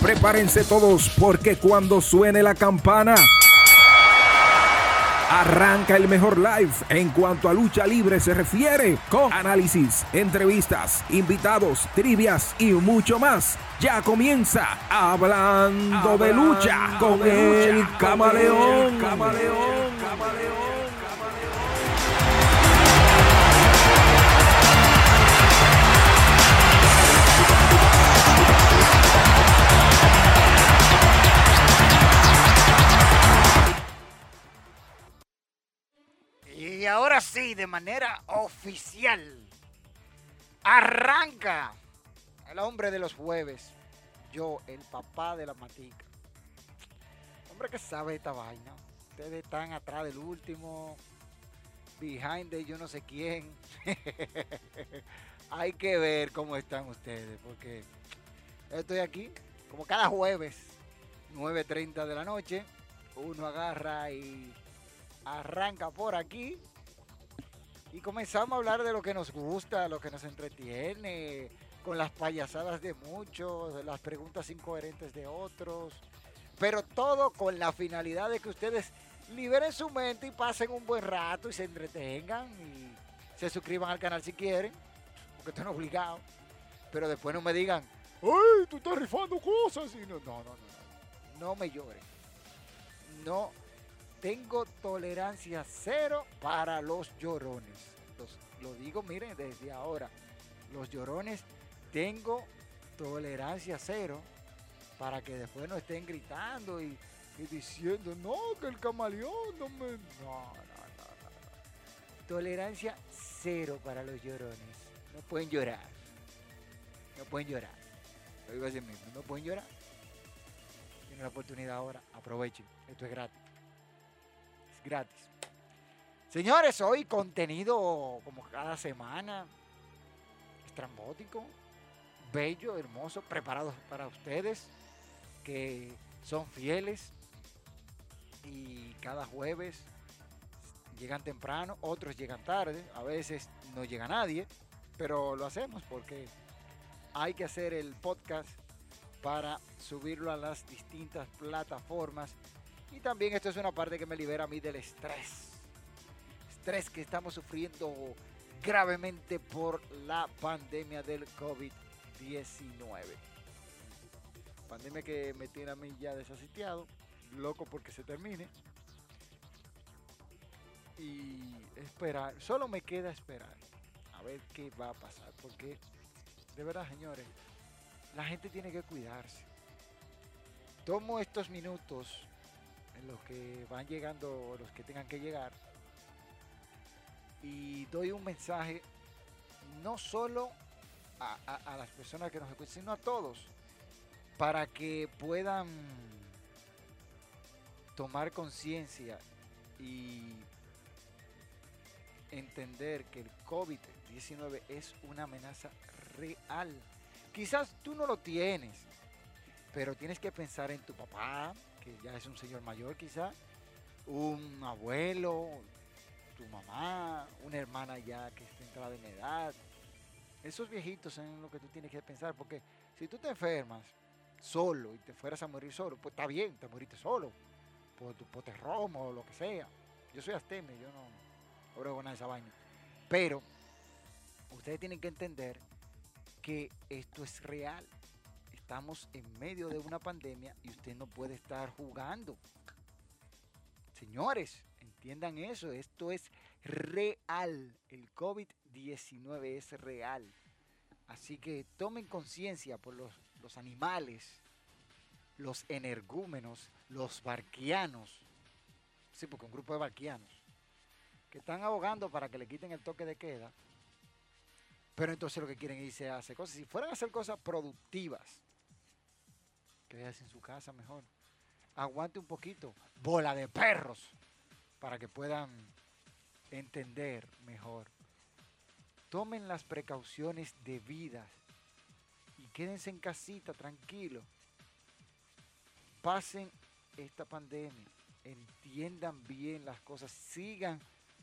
Prepárense todos porque cuando suene la campana... Arranca el mejor live en cuanto a lucha libre se refiere, con análisis, entrevistas, invitados, trivias y mucho más. Ya comienza Hablando, de lucha con, el camaleón. camaleón. Y ahora sí, de manera oficial, arranca el hombre de los jueves. Yo, el papá de la matica. Hombre que sabe esta vaina. Ustedes están atrás del último, behind de yo no sé quién. Hay que ver cómo están ustedes, porque estoy aquí, como cada jueves, 9.30 de la noche. Uno agarra y arranca por aquí y comenzamos a hablar de lo que nos gusta, lo que nos entretiene, con las payasadas de muchos, las preguntas incoherentes de otros, pero todo con la finalidad de que ustedes liberen su mente y pasen un buen rato y se entretengan y se suscriban al canal si quieren, porque están obligados, pero después no me digan, ¡ay, tú estás rifando cosas! Y no, no, no, no, no me lloren. No tengo tolerancia cero para los llorones. lo digo, miren, desde ahora. Los llorones tengo tolerancia cero para que después no estén gritando y, diciendo, no, que el camaleón no me... No, no, no, no. Tolerancia cero para los llorones. No pueden llorar. No pueden llorar. Lo digo así mismo, no pueden llorar. Tienen la oportunidad ahora, aprovechen. Esto es gratis gratis. Señores, hoy contenido como cada semana, estrambótico, bello, hermoso, preparado para ustedes, que son fieles y cada jueves llegan temprano, otros llegan tarde, a veces no llega nadie, pero lo hacemos porque hay que hacer el podcast para subirlo a las distintas plataformas y también esto es una parte que me libera a mí del estrés. Estrés que estamos sufriendo gravemente por la pandemia del COVID-19. Pandemia que me tiene a mí ya desasitiado, loco porque se termine. Y esperar, solo me queda esperar a ver qué va a pasar. Porque, de verdad, señores, la gente tiene que cuidarse. Tomo estos minutos los que van llegando, los que tengan que llegar. Y doy un mensaje no solo a, las personas que nos escuchan, sino a todos, para que puedan tomar conciencia y entender que el COVID-19 es una amenaza real. Quizás tú no lo tienes, pero tienes que pensar en tu papá, ya es un señor mayor quizá, un abuelo, tu mamá, una hermana ya que está entrada en edad. Esos viejitos son lo que tú tienes que pensar, porque si tú te enfermas solo y te fueras a morir solo, pues está bien, te moriste solo, por tu poterromo o lo que sea. Yo soy astemio, yo no brego nada de esa vaina. Pero ustedes tienen que entender que esto es real estamos en medio de una pandemia y usted no puede estar jugando. Señores, entiendan eso, esto es real. El COVID-19 es real. Así que tomen conciencia por los, los, animales, los energúmenos, los barquianos. Sí, porque un grupo de barquianos que están abogando para que le quiten el toque de queda. Pero entonces lo que quieren es hacer cosas. Si fueran a hacer cosas productivas, Quédese en su casa mejor. Aguante un poquito. Bola de perros. Para que puedan entender mejor. Tomen las precauciones debidas. Y quédense en casita, tranquilo. Pasen esta pandemia. Entiendan bien las cosas. Sigan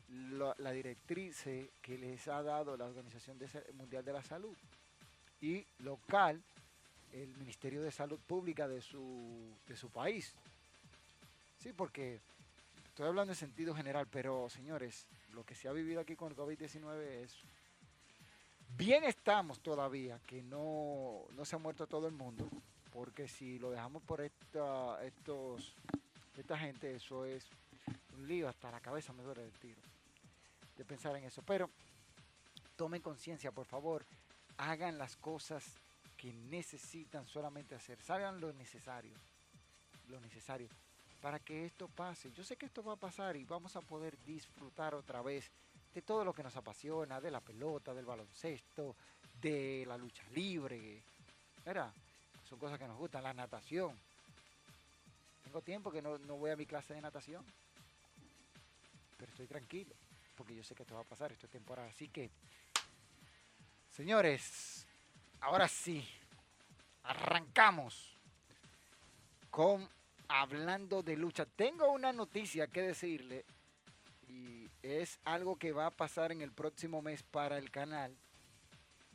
la, directriz que les ha dado la Organización Mundial de la Salud. Y local el Ministerio de Salud Pública de su, de su país. Sí, porque estoy hablando en sentido general, pero señores, lo que se ha vivido aquí con el COVID-19 es... Bien estamos todavía, que no, no se ha muerto todo el mundo, porque si lo dejamos por esta, estos, esta gente, eso es un lío, hasta la cabeza me duele el tiro de pensar en eso. Pero tomen conciencia, por favor, hagan las cosas que necesitan solamente hacer, salgan lo necesario, lo necesario para que esto pase. Yo sé que esto va a pasar y vamos a poder disfrutar otra vez de todo lo que nos apasiona, de la pelota, del baloncesto, de la lucha libre. ¿Verdad? Son cosas que nos gustan, la natación. Tengo tiempo que no, no voy a mi clase de natación, pero estoy tranquilo, porque yo sé que esto va a pasar, esto es temporada. Así que, señores, ahora sí, arrancamos con hablando de lucha. Tengo una noticia que decirle y es algo que va a pasar en el próximo mes para el canal.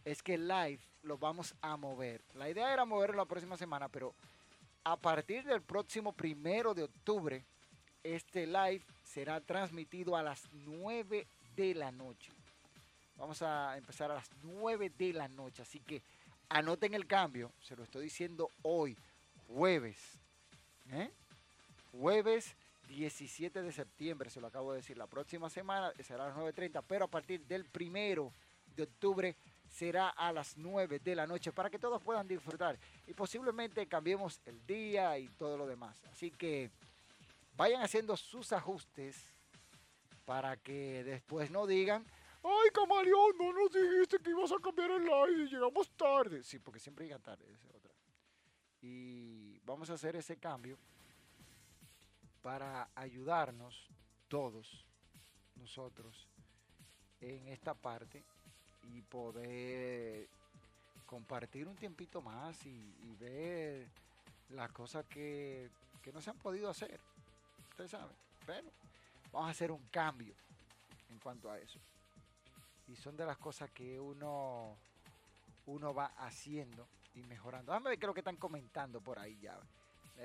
Es que live lo vamos a mover. La idea era moverlo la próxima semana, pero a partir del próximo primero de octubre, este live será transmitido a las 9 de la noche. Vamos a empezar a las 9 de la noche, así que anoten el cambio, se lo estoy diciendo hoy, jueves ¿Eh? Jueves 17 de septiembre, se lo acabo de decir. La próxima semana será a las 9.30, pero a partir del primero de octubre será a las 9 de la noche para que todos puedan disfrutar. Y posiblemente cambiemos el día y todo lo demás. Así que vayan haciendo sus ajustes para que después no digan, ay Camaleón, no nos dijiste que ibas a cambiar el y llegamos tarde. Sí, porque siempre llegan tarde. otra y vamos a hacer ese cambio para ayudarnos todos nosotros en esta parte y poder compartir un tiempito más y, ver las cosas que, que, no se han podido hacer. Ustedes saben. Pero vamos a hacer un cambio en cuanto a eso. Y son de las cosas que uno, uno va haciendo y mejorando. Déjame ver lo que están comentando por ahí ya.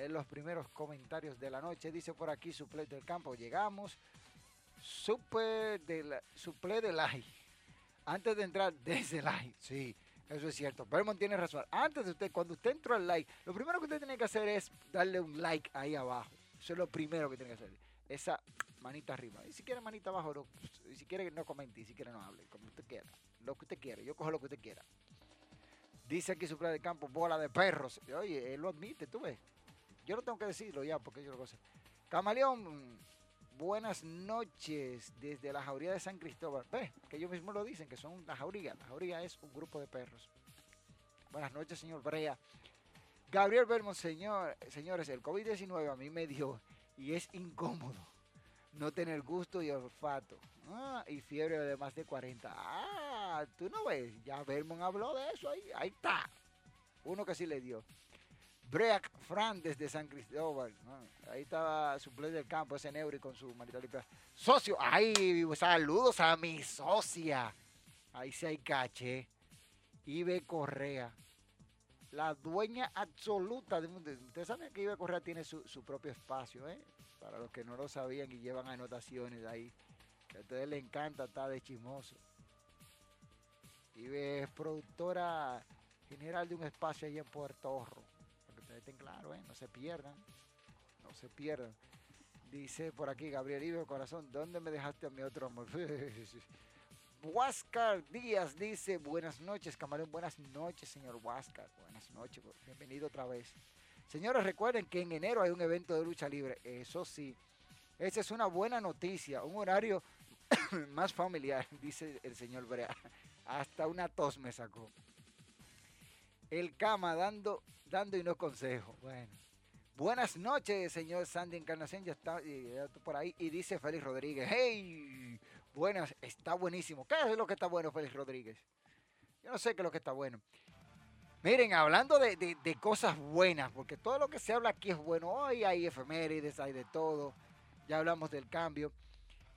los primeros comentarios de la noche. Dice por aquí, suple del campo. Llegamos. Super de la, suple de. Antes de entrar desde like. Sí, eso es cierto. Vermont tiene razón. Antes de usted, cuando usted entró al like, lo primero que usted tiene que hacer es darle un like ahí abajo. Eso es lo primero que tiene que hacer. Esa manita arriba. Y si quiere manita abajo, y si quiere no comente, y si quiere no hable, como usted quiera. Lo que usted quiera. Yo cojo lo que usted quiera. Dice aquí su plan de campo, bola de perros. Oye, él lo admite, tú ves. Yo no tengo que decirlo ya, porque yo lo sé. Camaleón, buenas noches desde la jauría de San Cristóbal. Ve, que ellos mismos lo dicen, que son la jauría. La jauría es un grupo de perros. Buenas noches, señor Brea. Gabriel Bermond, señor, señores, el COVID-19 a mí me dio y es incómodo no tener gusto y olfato. Ah, y fiebre de más de 40. Ah, tú no ves. Ya Vermont habló de eso ahí. Ahí está. Uno que sí le dio. Break Fran desde San Cristóbal. Ah, ahí estaba su play del campo, ese Neuri con su marital limpia. Socio. Ay, saludos a mi socia. Ahí sí hay caché. Ibe Correa. La dueña absoluta de Ustedes saben que Ibe Correa tiene su, su propio espacio, ¿eh? Para los que no lo sabían y llevan anotaciones ahí. Que a ustedes les encanta estar de chismoso. Y es productora general de un espacio ahí en Puerto Orro. Para que ustedes estén claros, ¿eh? no se pierdan. No se pierdan. Dice por aquí Gabriel Ibe Corazón, ¿dónde me dejaste a mi otro amor? Huáscar Díaz dice, buenas noches, camarón, buenas noches, señor Huáscar. Buenas noches, bienvenido otra vez. Señores, recuerden que en enero hay un evento de lucha libre. Eso sí, esa es una buena noticia. Un horario más familiar, dice el señor Brea. Hasta una tos me sacó. El cama dando, dando y no consejo. Bueno. Buenas noches, señor Sandy Encarnación. Ya está, por ahí. Y dice Félix Rodríguez. ¡Hey! Buenas, está buenísimo. ¿Qué es lo que está bueno, Félix Rodríguez? Yo no sé qué es lo que está bueno. Miren, hablando de, cosas buenas, porque todo lo que se habla aquí es bueno. Hoy hay efemérides, hay de todo. Ya hablamos del cambio.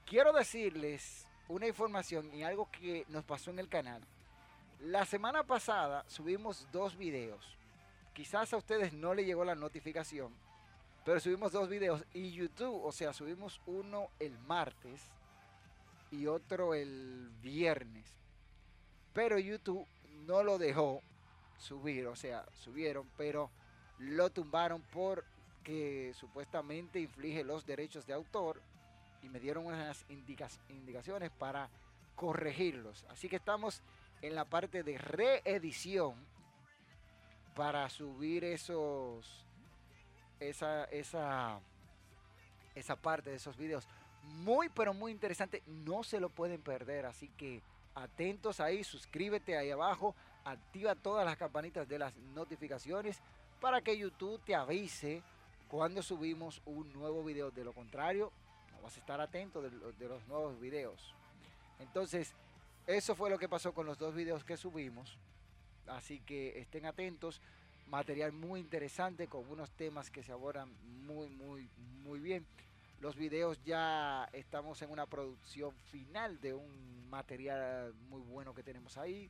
Quiero decirles una información y algo que nos pasó en el canal. La semana pasada subimos dos videos. quizás a ustedes no le llegó la notificación, pero subimos dos videos y YouTube, o sea, subimos uno el martes y otro el viernes. Pero YouTube no lo dejó subir, o sea, subieron, pero lo tumbaron porque supuestamente inflige los derechos de autor y me dieron unas indicaciones para corregirlos. Así que estamos en la parte de reedición para subir esos esa esa esa parte de esos videos muy pero muy interesante no se lo pueden perder así que atentos ahí suscríbete ahí abajo activa todas las campanitas de las notificaciones para que YouTube te avise cuando subimos un nuevo video de lo contrario no vas a estar atento de, de los nuevos videos entonces eso fue lo que pasó con los dos videos que subimos. Así que estén atentos. Material muy interesante con unos temas que se abordan muy, muy, muy bien. Los videos ya estamos en una producción final de un material muy bueno que tenemos ahí,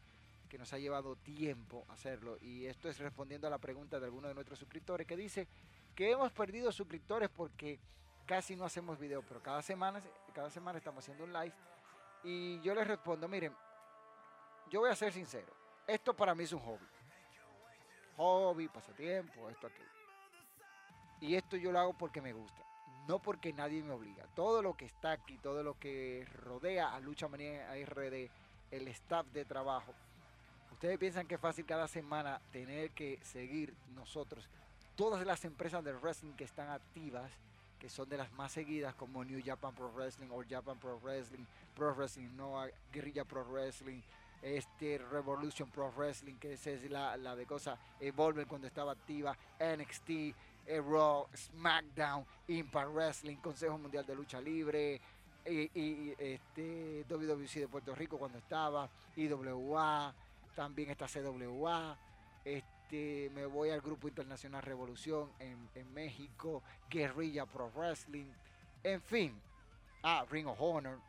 que nos ha llevado tiempo hacerlo. Y esto es respondiendo a la pregunta de alguno de nuestros suscriptores que dice que hemos perdido suscriptores porque casi no hacemos videos, pero cada semana, cada semana estamos haciendo un live y yo les respondo, miren, yo voy a ser sincero, esto para mí es un hobby. Hobby, pasatiempo, esto, aquí. Y esto yo lo hago porque me gusta, no porque nadie me obliga. Todo lo que está aquí, todo lo que rodea a Lucha Manía RD, el staff de trabajo, ustedes piensan que es fácil cada semana tener que seguir nosotros, todas las empresas de wrestling que están activas, que son de las más seguidas como New Japan Pro Wrestling o Japan Pro Wrestling, Pro Wrestling Noah, Guerrilla Pro Wrestling, este Revolution Pro Wrestling, que es la, de cosa, Evolve cuando estaba activa, NXT, eh, Raw, SmackDown, Impact Wrestling, Consejo Mundial de Lucha Libre, y, este WWC de Puerto Rico cuando estaba, IWA, también está CWA, este me voy al Grupo Internacional Revolución en, México, Guerrilla Pro Wrestling, en fin, ah, Ring of Honor,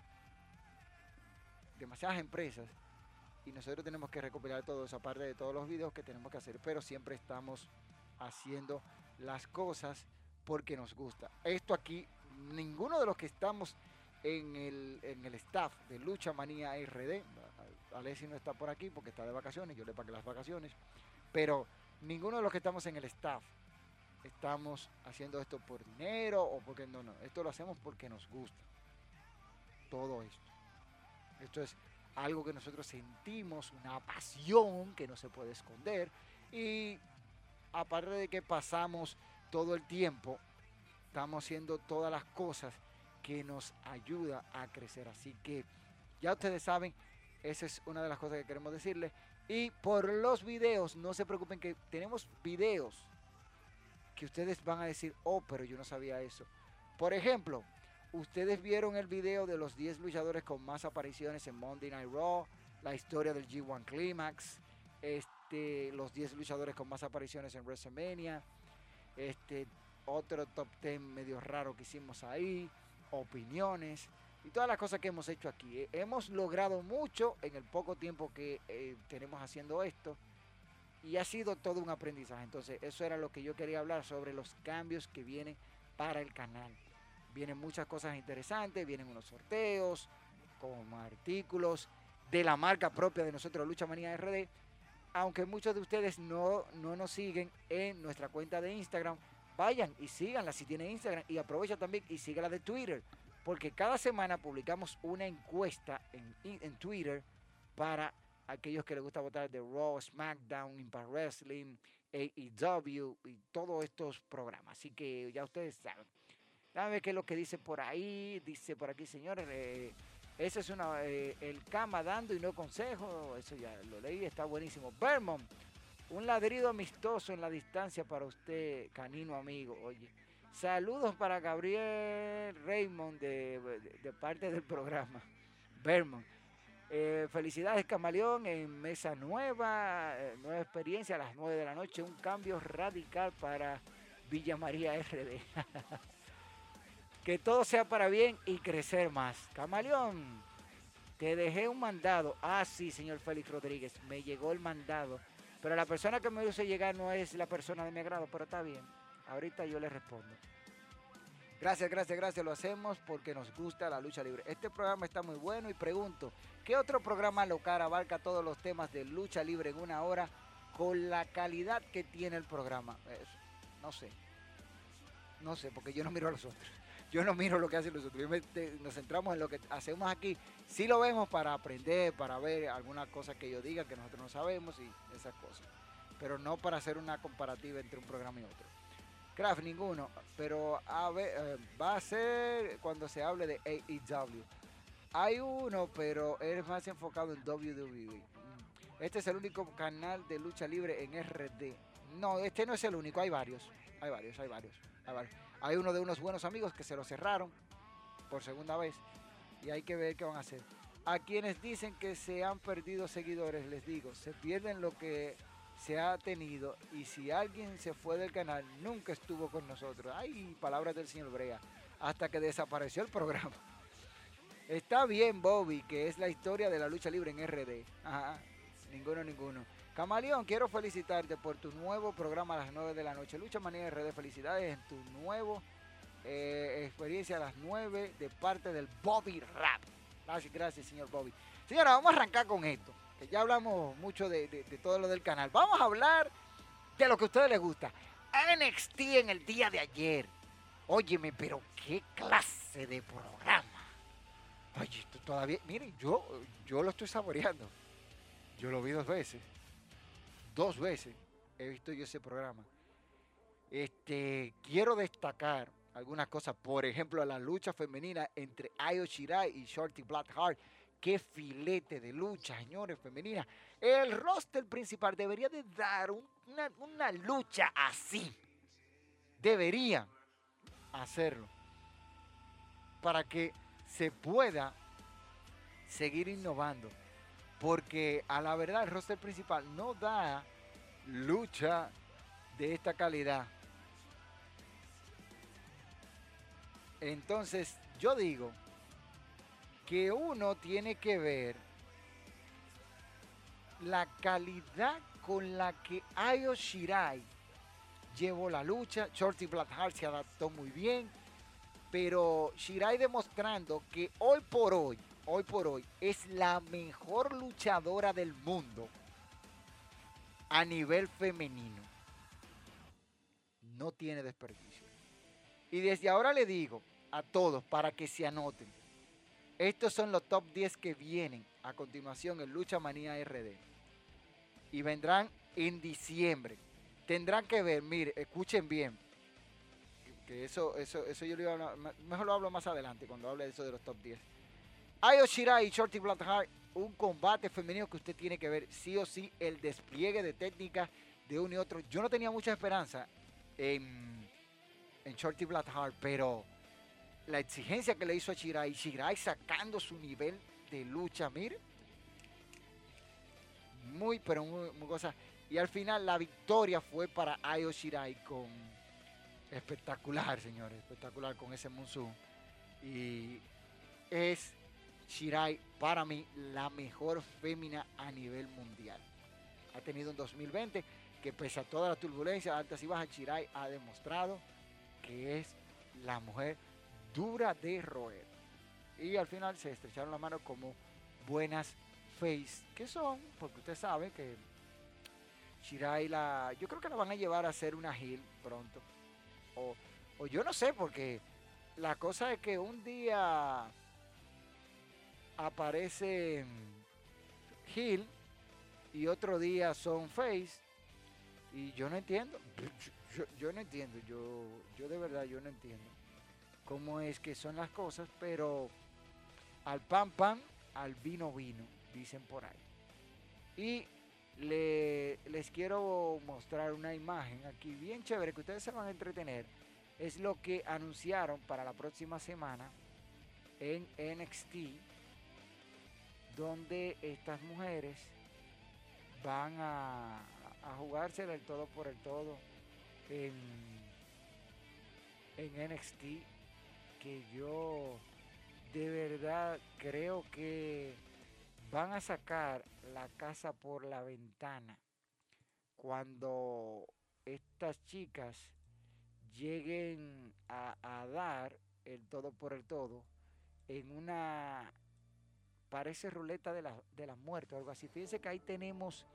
demasiadas empresas y nosotros tenemos que recopilar todo eso, aparte de todos los videos que tenemos que hacer, pero siempre estamos haciendo las cosas porque nos gusta. Esto aquí, ninguno de los que estamos en el, en el staff de Lucha Manía RD, Alessi no está por aquí porque está de vacaciones, yo le pagué las vacaciones, pero ninguno de los que estamos en el staff estamos haciendo esto por dinero o porque no, no, esto lo hacemos porque nos gusta. Todo esto. Esto es algo que nosotros sentimos, una pasión que no se puede esconder y aparte de que pasamos todo el tiempo, estamos haciendo todas las cosas que nos ayuda a crecer. Así que ya ustedes saben, esa es una de las cosas que queremos decirles. Y por los videos, no se preocupen que tenemos videos que ustedes van a decir, oh, pero yo no sabía eso. Por ejemplo, ustedes vieron el video de los 10 luchadores con más apariciones en Monday Night Raw, la historia del G1 Climax, este, los 10 luchadores con más apariciones en WrestleMania, este, otro top 10 medio raro que hicimos ahí, opiniones y todas las cosas que hemos hecho aquí. Eh, hemos logrado mucho en el poco tiempo que eh, tenemos haciendo esto y ha sido todo un aprendizaje. Entonces, eso era lo que yo quería hablar sobre los cambios que vienen para el canal. Vienen muchas cosas interesantes, vienen unos sorteos, como artículos de la marca propia de nosotros, Lucha Manía RD. Aunque muchos de ustedes no, no nos siguen en nuestra cuenta de Instagram, vayan y síganla si tienen Instagram y aprovecha también y síganla de Twitter porque cada semana publicamos una encuesta en, Twitter para aquellos que les gusta votar de Raw, SmackDown, Impact Wrestling, AEW y todos estos programas. Así que ya ustedes saben. Ver qué es lo que dice por ahí. Dice por aquí, señores, eh, ese es una, eh, el cama dando y no consejo. Eso ya lo leí, está buenísimo. Vermont, un ladrido amistoso en la distancia para usted, canino amigo. Oye, Saludos para Gabriel Raymond de, parte del programa. Vermont. Eh, felicidades Camaleón en Mesa Nueva, eh, nueva experiencia a las 9 de la noche, un cambio radical para Villa María RD. que todo sea para bien y crecer más. Camaleón, te dejé un mandado. Ah, sí, señor Félix Rodríguez, me llegó el mandado Pero la persona que me hizo llegar no es la persona de mi agrado, pero está bien. Ahorita yo le respondo. Gracias, gracias, gracias. Lo hacemos porque nos gusta la lucha libre. Este programa está muy bueno y pregunto, ¿qué otro programa local abarca todos los temas de lucha libre en una hora con la calidad que tiene el programa? no sé. No sé, porque yo no miro a los otros. Yo no miro lo que hacen los otros. Nos centramos en lo que hacemos aquí. Sí lo vemos para aprender, para ver algunas cosas que yo diga que nosotros no sabemos y esas cosas. Pero no para hacer una comparativa entre un programa y otro. Craft, ninguno. Pero eh, va a ser cuando se hable de AEW. Hay uno, pero es más enfocado en WWE. Este es el único canal de lucha libre en RD. No, este no es el único. Hay varios, hay varios. Hay, varios. Hay uno de unos buenos amigos que se lo cerraron por segunda vez. Y hay que ver qué van a hacer. A quienes dicen que se han perdido seguidores, les digo, se pierden lo que se ha tenido y si alguien se fue del canal, nunca estuvo con nosotros. Ay, palabras del señor Brea, hasta que desapareció el programa. Está bien, Bobby, que es la historia de la lucha libre en RD. Ajá, ninguno, ninguno. Camaleón, quiero felicitarte por tu nuevo programa a las 9 de la noche. Lucha Manía RD, felicidades en tu nuevo eh, experiencia a las 9 de parte del Bobby Rap. Gracias, gracias, señor Bobby. Señora, vamos a arrancar con esto ya hablamos mucho de, todo lo del canal. Vamos a hablar de lo que a ustedes les gusta. NXT en el día de ayer. Óyeme, pero qué clase de programa. Oye, todavía, miren, yo, yo lo estoy saboreando. Yo lo vi dos veces. Dos veces he visto yo ese programa. Este, quiero destacar algunas cosas. Por ejemplo, la lucha femenina entre Ayo Shirai y Shorty Blackheart Qué filete de lucha, señores, femenina. El roster principal debería de dar una, lucha así. Debería hacerlo. Para que se pueda seguir innovando. Porque a la verdad el roster principal no da lucha de esta calidad. Entonces, yo digo que uno tiene que ver la calidad con la que Ayo Shirai llevó la lucha. Shorty Blackheart se adaptó muy bien. Pero Shirai demostrando que hoy por hoy, hoy por hoy, es la mejor luchadora del mundo a nivel femenino. No tiene desperdicio. Y desde ahora le digo a todos para que se anoten estos son los top 10 que vienen a continuación en Lucha Manía RD. Y vendrán en diciembre. Tendrán que ver, mire, escuchen bien. Que eso, eso, eso yo lo iba a hablar, mejor lo hablo más adelante cuando hable de eso de los top 10. Ayo Shirai y Shorty Blackheart, un combate femenino que usted tiene que ver sí o sí, el despliegue de técnicas de uno y otro. Yo no tenía mucha esperanza en, en Shorty Blackheart, pero la exigencia que le hizo a Shirai, Shirai sacando su nivel de lucha, mire. Muy, pero muy, muy cosa. Y al final la victoria fue para Ayo Shirai con espectacular, señores, espectacular con ese Monsoon. Y es Shirai para mí la mejor fémina a nivel mundial. Ha tenido un 2020 que pese a toda la turbulencia, altas y bajas, Shirai ha demostrado que es la mujer dura de roer. Y al final se estrecharon la mano como buenas face que son, porque usted sabe que Shirai la. Yo creo que la van a llevar a hacer una hill pronto. O, o yo no sé, porque la cosa es que un día aparece Hill y otro día son Face y yo no entiendo. Yo, yo, no entiendo, yo, yo de verdad yo no entiendo cómo es que son las cosas, pero al pan pan, al vino vino, dicen por ahí. Y le, les quiero mostrar una imagen aquí bien chévere que ustedes se van a entretener. Es lo que anunciaron para la próxima semana en NXT, donde estas mujeres van a, a jugarse del todo por el todo en, en NXT que yo de verdad creo que van a sacar la casa por la ventana. cuando estas chicas lleguen a, a dar el todo por el todo en una parece ruleta de la, de la muerte o algo así. Fíjense que ahí tenemos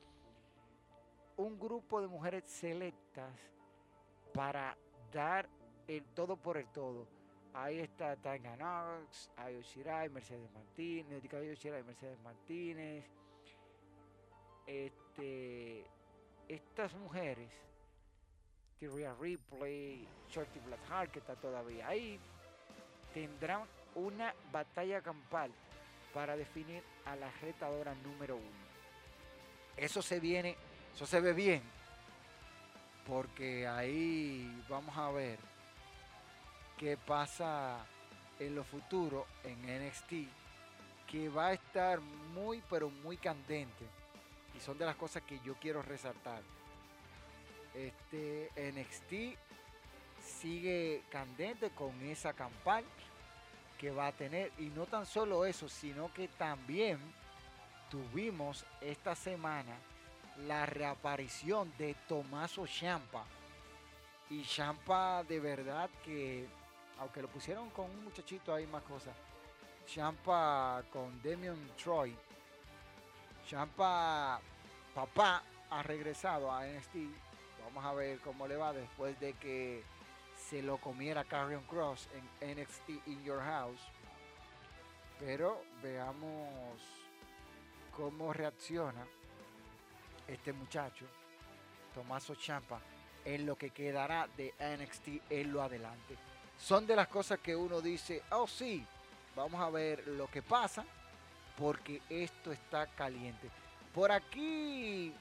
un grupo de mujeres selectas para dar el todo por el todo. Ahí está Tanga Knox, Ayo Shirai, Mercedes Martínez, Ayo Shirai, Mercedes Martínez. Este, estas mujeres, Tyria Ripley, Shorty Blackheart, que está todavía ahí, tendrán una batalla campal para definir a la retadora número uno. Eso se viene, eso se ve bien, porque ahí vamos a ver qué pasa en lo futuro en NXT, que va a estar muy, pero muy candente. Y son de las cosas que yo quiero resaltar. Este NXT sigue candente con esa campaña que va a tener. Y no tan solo eso, sino que también tuvimos esta semana la reaparición de Tomaso Champa. Y Champa de verdad que, aunque lo pusieron con un muchachito ahí más cosas, Champa con Demian Troy, Champa papá ha regresado a NXT. Vamos a ver cómo le va después de que se lo comiera Carrion Cross en NXT In Your House. Pero veamos cómo reacciona este muchacho, Tomaso Champa, en lo que quedará de NXT en lo adelante. Son de las cosas que uno dice, oh sí, vamos a ver lo que pasa, porque esto está caliente. Por aquí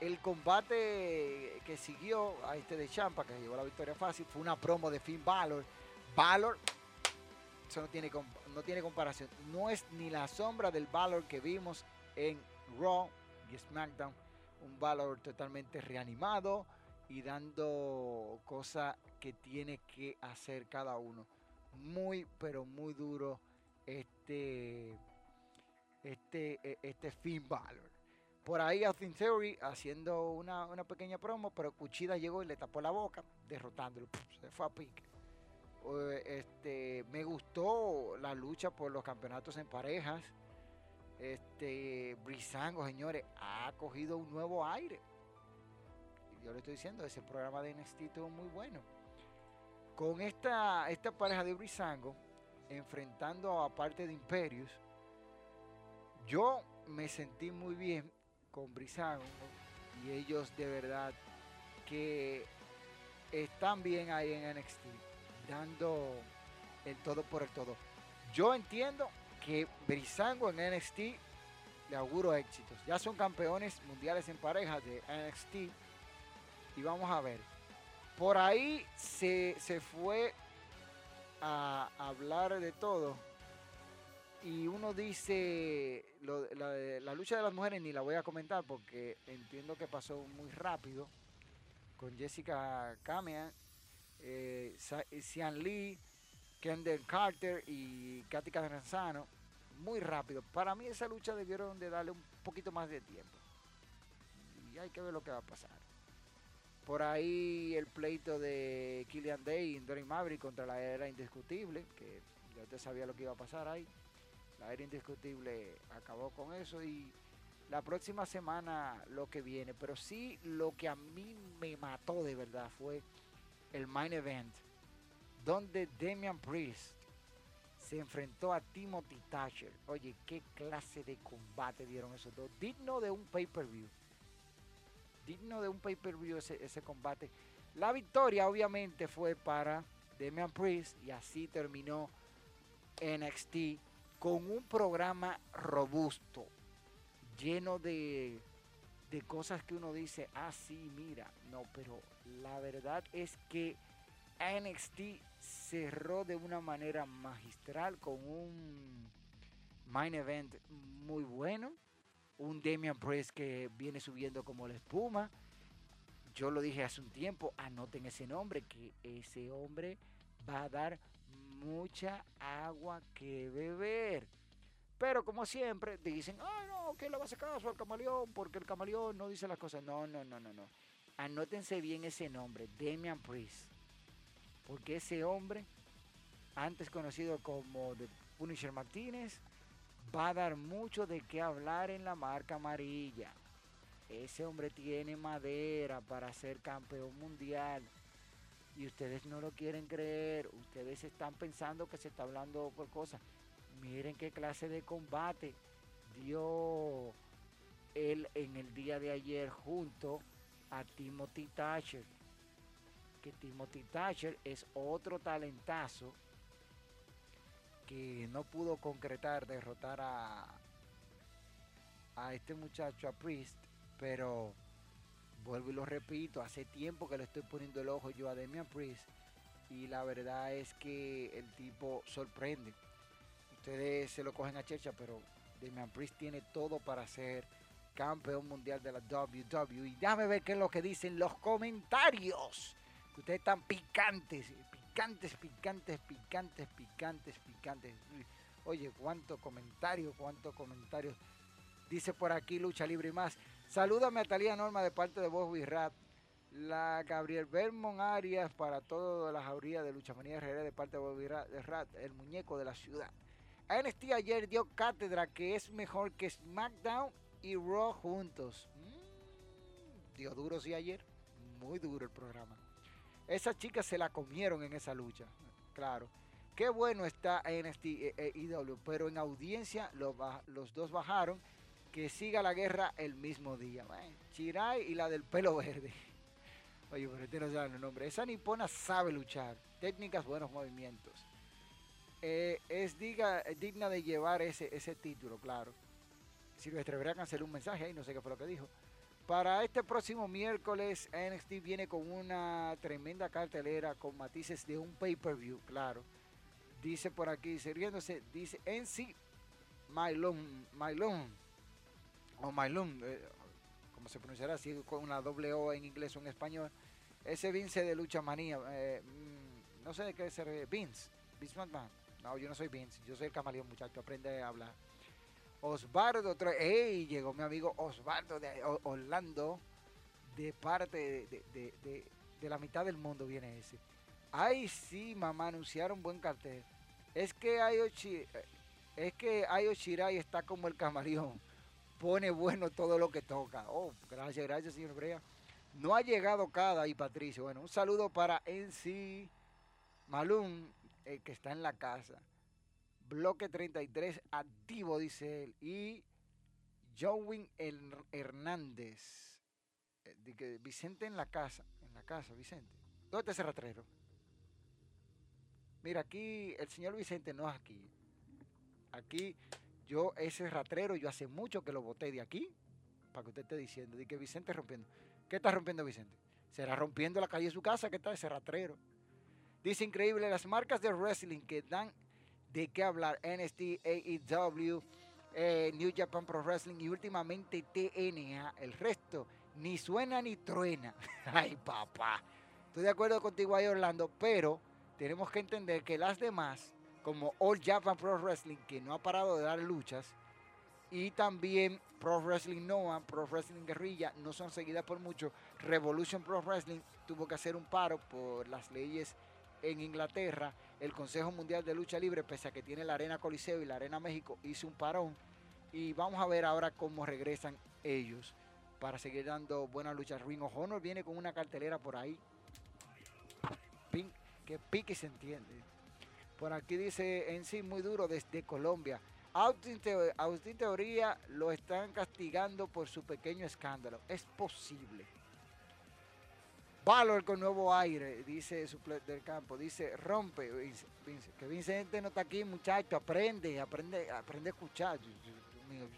el combate que siguió a este de Champa, que llevó la victoria fácil, fue una promo de Finn Balor. Balor, eso no tiene, no tiene comparación. No es ni la sombra del Balor que vimos en Raw y SmackDown. Un Balor totalmente reanimado y dando cosas que tiene que hacer cada uno. Muy, pero muy duro este, este, e, este Finn Balor. Por ahí Austin Theory haciendo una, pequeña promo, pero Cuchida llegó y le tapó la boca, derrotándolo. Se fue a pique. Este, me gustó la lucha por los campeonatos en parejas. Este, Brisango, señores, ha cogido un nuevo aire. Yo le estoy diciendo, ese programa de NXT estuvo muy bueno. Con esta, esta pareja de Brisango, enfrentando a parte de Imperius, yo me sentí muy bien con Brisango y ellos de verdad que están bien ahí en NXT, dando el todo por el todo. Yo entiendo que Brisango en NXT le auguro éxitos. Ya son campeones mundiales en pareja de NXT. Y vamos a ver. Por ahí se, se fue a hablar de todo y uno dice, la, lucha de las mujeres ni la voy a comentar porque entiendo que pasó muy rápido con Jessica Kamean, eh, Sian Lee, Kendall Carter y Katy Catanzano, muy rápido. Para mí esa lucha debieron de darle un poquito más de tiempo. Y hay que ver lo que va a pasar. Por ahí el pleito de Killian Day y Dory Maverick contra la era indiscutible, que ya usted sabía lo que iba a pasar ahí. La era indiscutible acabó con eso y la próxima semana lo que viene. Pero sí lo que a mí me mató de verdad fue el main event. Donde Damian Priest se enfrentó a Timothy Thatcher. Oye, qué clase de combate dieron esos dos. Digno de un pay-per-view. Digno de un pay-per-view ese, ese combate. La victoria obviamente fue para Damian Priest y así terminó NXT con un programa robusto, lleno de, de cosas que uno dice, ah, sí, mira, no, pero la verdad es que NXT cerró de una manera magistral con un main event muy bueno, un Damian Priest que viene subiendo como la espuma. Yo lo dije hace un tiempo, anoten ese nombre, que ese hombre va a dar mucha agua que beber. Pero como siempre, dicen, ay no, que le va a caso al camaleón porque el camaleón no dice las cosas. No, no, no, no, no. Anótense bien ese nombre, Damian Priest. Porque ese hombre, antes conocido como Punisher Martínez, va a dar mucho de qué hablar en la marca amarilla. Ese hombre tiene madera para ser campeón mundial. Y ustedes no lo quieren creer. Ustedes están pensando que se está hablando por cosas. Miren qué clase de combate dio él en el día de ayer junto a Timothy Thatcher. Que Timothy Thatcher es otro talentazo que no pudo concretar, derrotar a, a este muchacho, a Priest, pero vuelvo y lo repito, hace tiempo que le estoy poniendo el ojo yo a Demian Priest y la verdad es que el tipo sorprende. Ustedes se lo cogen a Checha, pero Demian Priest tiene todo para ser campeón mundial de la WWE. Y déjame ver qué es lo que dicen los comentarios. ustedes están picantes, picantes, picantes, picantes, picantes, picantes. Oye, cuánto comentario, cuánto comentarios. Dice por aquí Lucha Libre y más. Salúdame a Talía Norma de parte de Bosby Rat. La Gabriel Belmont Arias para todas las jaurías de Lucha Manía de parte de Bobby Rat, el muñeco de la ciudad. NXT ayer dio cátedra que es mejor que SmackDown y Raw juntos. Mm, dio duro sí ayer. Muy duro el programa. Esas chicas se la comieron en esa lucha. Claro. Qué bueno está NXT e, e, IW, pero en audiencia los dos bajaron. Que siga la guerra el mismo día. Chirai y la del pelo verde. Oye, pero este no sabe el nombre. Esa nipona sabe luchar. Técnicas, buenos movimientos. Eh, es diga, digna de llevar ese, título, claro. Silvestre Brea canceló un mensaje ahí, no sé qué fue lo que dijo. Para este próximo miércoles, NXT viene con una tremenda cartelera con matices de un pay-per-view, claro. Dice por aquí, riéndose, dice NC Mylon, Mylon, o Mylon, eh, como se pronunciará así, con una doble O en inglés o en español. Ese Vince de Lucha Manía, eh, mm, no sé de qué ser, Vince, Vince McMahon. No, yo no soy Vince, yo soy el camaleón, muchacho, aprende a hablar. Osvaldo, ¡ey! Llegó mi amigo Osvaldo de Orlando, de parte de, la mitad del mundo viene ese. Ay, sí, mamá, anunciaron buen cartel. Es que Ayo, es que Ayo Shirai está como el camaleón. Pone bueno todo lo que toca. Oh, gracias, gracias, señor Brea. No ha llegado cada y Patricio. Bueno, un saludo para NC Malum, el que está en la casa. Bloque 33 activo, dice él. Y Jowin Hernández. Eh, Vicente en la casa. En la casa, Vicente. ¿Dónde está ese ratrero? Mira, aquí el señor Vicente no es aquí. Aquí yo, ese ratrero, yo hace mucho que lo boté de aquí. Para que usted esté diciendo. De que Vicente rompiendo. ¿Qué está rompiendo Vicente? ¿Será rompiendo la calle de su casa? ¿Qué está ese ratrero? Dice increíble las marcas de wrestling que dan de qué hablar. NXT, AEW, eh, New Japan Pro Wrestling y últimamente TNA. El resto ni suena ni truena. Ay, papá. Estoy de acuerdo contigo ahí, Orlando, pero tenemos que entender que las demás, como All Japan Pro Wrestling, que no ha parado de dar luchas, y también Pro Wrestling Noah, Pro Wrestling Guerrilla, no son seguidas por mucho. Revolution Pro Wrestling tuvo que hacer un paro por las leyes en Inglaterra, el Consejo Mundial de Lucha Libre, pese a que tiene la Arena Coliseo y la Arena México, hizo un parón. Y vamos a ver ahora cómo regresan ellos para seguir dando buenas luchas. Ring of Honor viene con una cartelera por ahí. que pique se entiende. Por aquí dice en sí muy duro desde Colombia. Austin, Teoría lo están castigando por su pequeño escándalo. Es posible. Valor con nuevo aire, dice del campo, dice rompe, que Vicente no está aquí, muchacho, aprende, aprende, aprende a escuchar. Yo,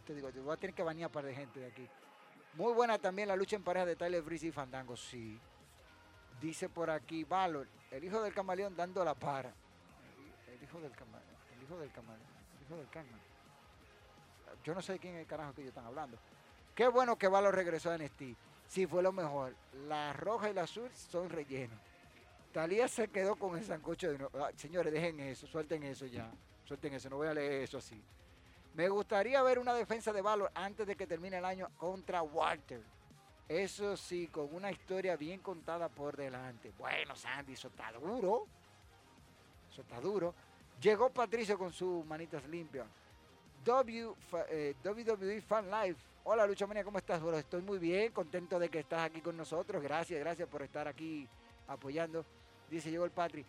te digo, yo voy a tener que bañar para de gente de aquí. Muy buena también la lucha en pareja de Tyler Breeze y Fandango, sí. Dice por aquí, Valor, el hijo del camaleón dando la para. El, hijo del camaleón, el hijo del camaleón, el hijo del camaleón. Yo no sé quién es el carajo que ellos están hablando. Qué bueno que Valor regresó a NXT sí fue lo mejor. La roja y la azul son rellenos. Talía se quedó con el sancocho de nuevo. Ah, señores, dejen eso, suelten eso ya. Suelten eso, no voy a leer eso así. Me gustaría ver una defensa de Valor antes de que termine el año contra Walter. Eso sí, con una historia bien contada por delante. Bueno, Sandy, eso está duro. Eso está duro. Llegó Patricio con sus manitas limpias. W, eh, WWE Fan Life. Hola Lucha Manía, ¿cómo estás? Bueno, estoy muy bien, contento de que estás aquí con nosotros. Gracias, gracias por estar aquí apoyando. Dice, llegó el Patri.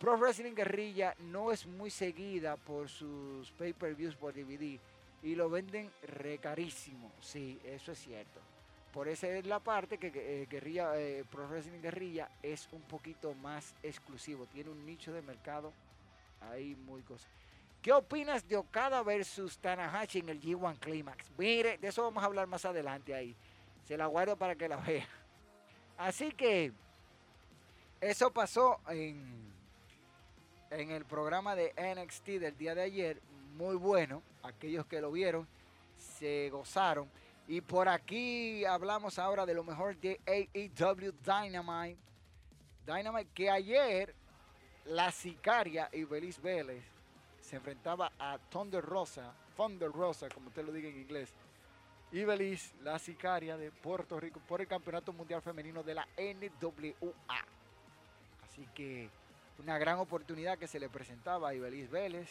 Pro Wrestling Guerrilla no es muy seguida por sus pay-per-views por DVD y lo venden recarísimo. Sí, eso es cierto. Por esa es la parte que eh, Guerrilla, eh, Pro Wrestling Guerrilla es un poquito más exclusivo. Tiene un nicho de mercado ahí muy cosa. ¿Qué opinas de Okada versus Tanahashi en el G1 Climax? Mire, de eso vamos a hablar más adelante ahí. Se la guardo para que la vea. Así que eso pasó en, en el programa de NXT del día de ayer. Muy bueno. Aquellos que lo vieron se gozaron. Y por aquí hablamos ahora de lo mejor de AEW Dynamite. Dynamite que ayer la sicaria y Belis Vélez se enfrentaba a Thunder Rosa, Thunder Rosa, como usted lo diga en inglés. Y Beliz, la sicaria de Puerto Rico, por el Campeonato Mundial Femenino de la NWA. Así que una gran oportunidad que se le presentaba a Ibeliz Vélez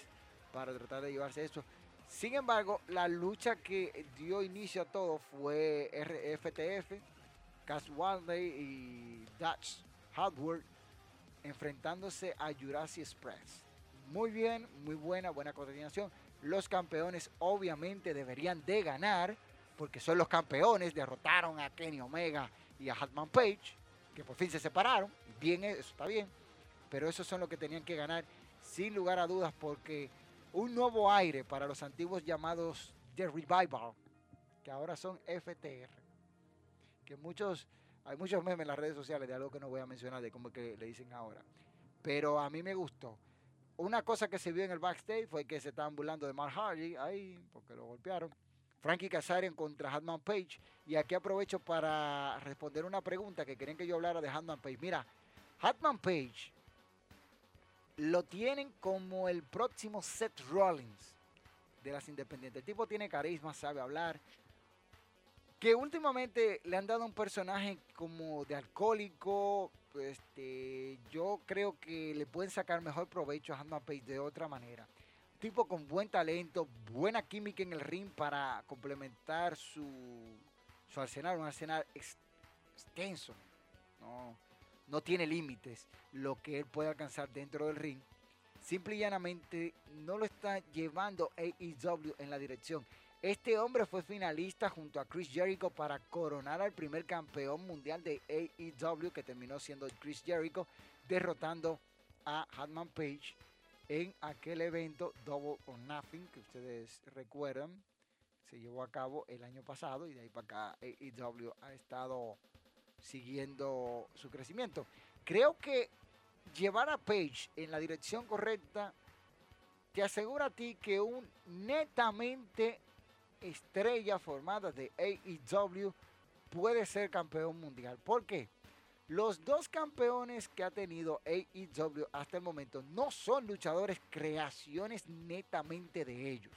para tratar de llevarse esto. Sin embargo, la lucha que dio inicio a todo fue RFTF, Cass y Dutch Hardware enfrentándose a Jurassic Express. Muy bien, muy buena, buena coordinación. Los campeones obviamente deberían de ganar, porque son los campeones, derrotaron a Kenny Omega y a Hatman Page, que por fin se separaron. Bien, eso está bien, pero esos son los que tenían que ganar sin lugar a dudas, porque un nuevo aire para los antiguos llamados The Revival, que ahora son FTR, que muchos, hay muchos memes en las redes sociales de algo que no voy a mencionar, de cómo que le dicen ahora, pero a mí me gustó. Una cosa que se vio en el backstage fue que se estaban burlando de Mark Hardy ahí, porque lo golpearon. Frankie Kazarian contra Hatman Page. Y aquí aprovecho para responder una pregunta que querían que yo hablara de Hatman Page. Mira, Hatman Page lo tienen como el próximo Seth Rollins de las independientes. El tipo tiene carisma, sabe hablar. Que últimamente le han dado un personaje como de alcohólico, este, yo creo que le pueden sacar mejor provecho a Hanman Page de otra manera. Tipo con buen talento, buena química en el ring para complementar su, su arsenal, un arsenal extenso. No, no tiene límites lo que él puede alcanzar dentro del ring. Simple y llanamente no lo está llevando AEW en la dirección. Este hombre fue finalista junto a Chris Jericho para coronar al primer campeón mundial de AEW que terminó siendo Chris Jericho, derrotando a Hatman Page en aquel evento Double or Nothing que ustedes recuerdan. Se llevó a cabo el año pasado y de ahí para acá AEW ha estado siguiendo su crecimiento. Creo que llevar a Page en la dirección correcta te asegura a ti que un netamente estrella formada de AEW puede ser campeón mundial. ¿Por qué? Los dos campeones que ha tenido AEW hasta el momento no son luchadores creaciones netamente de ellos.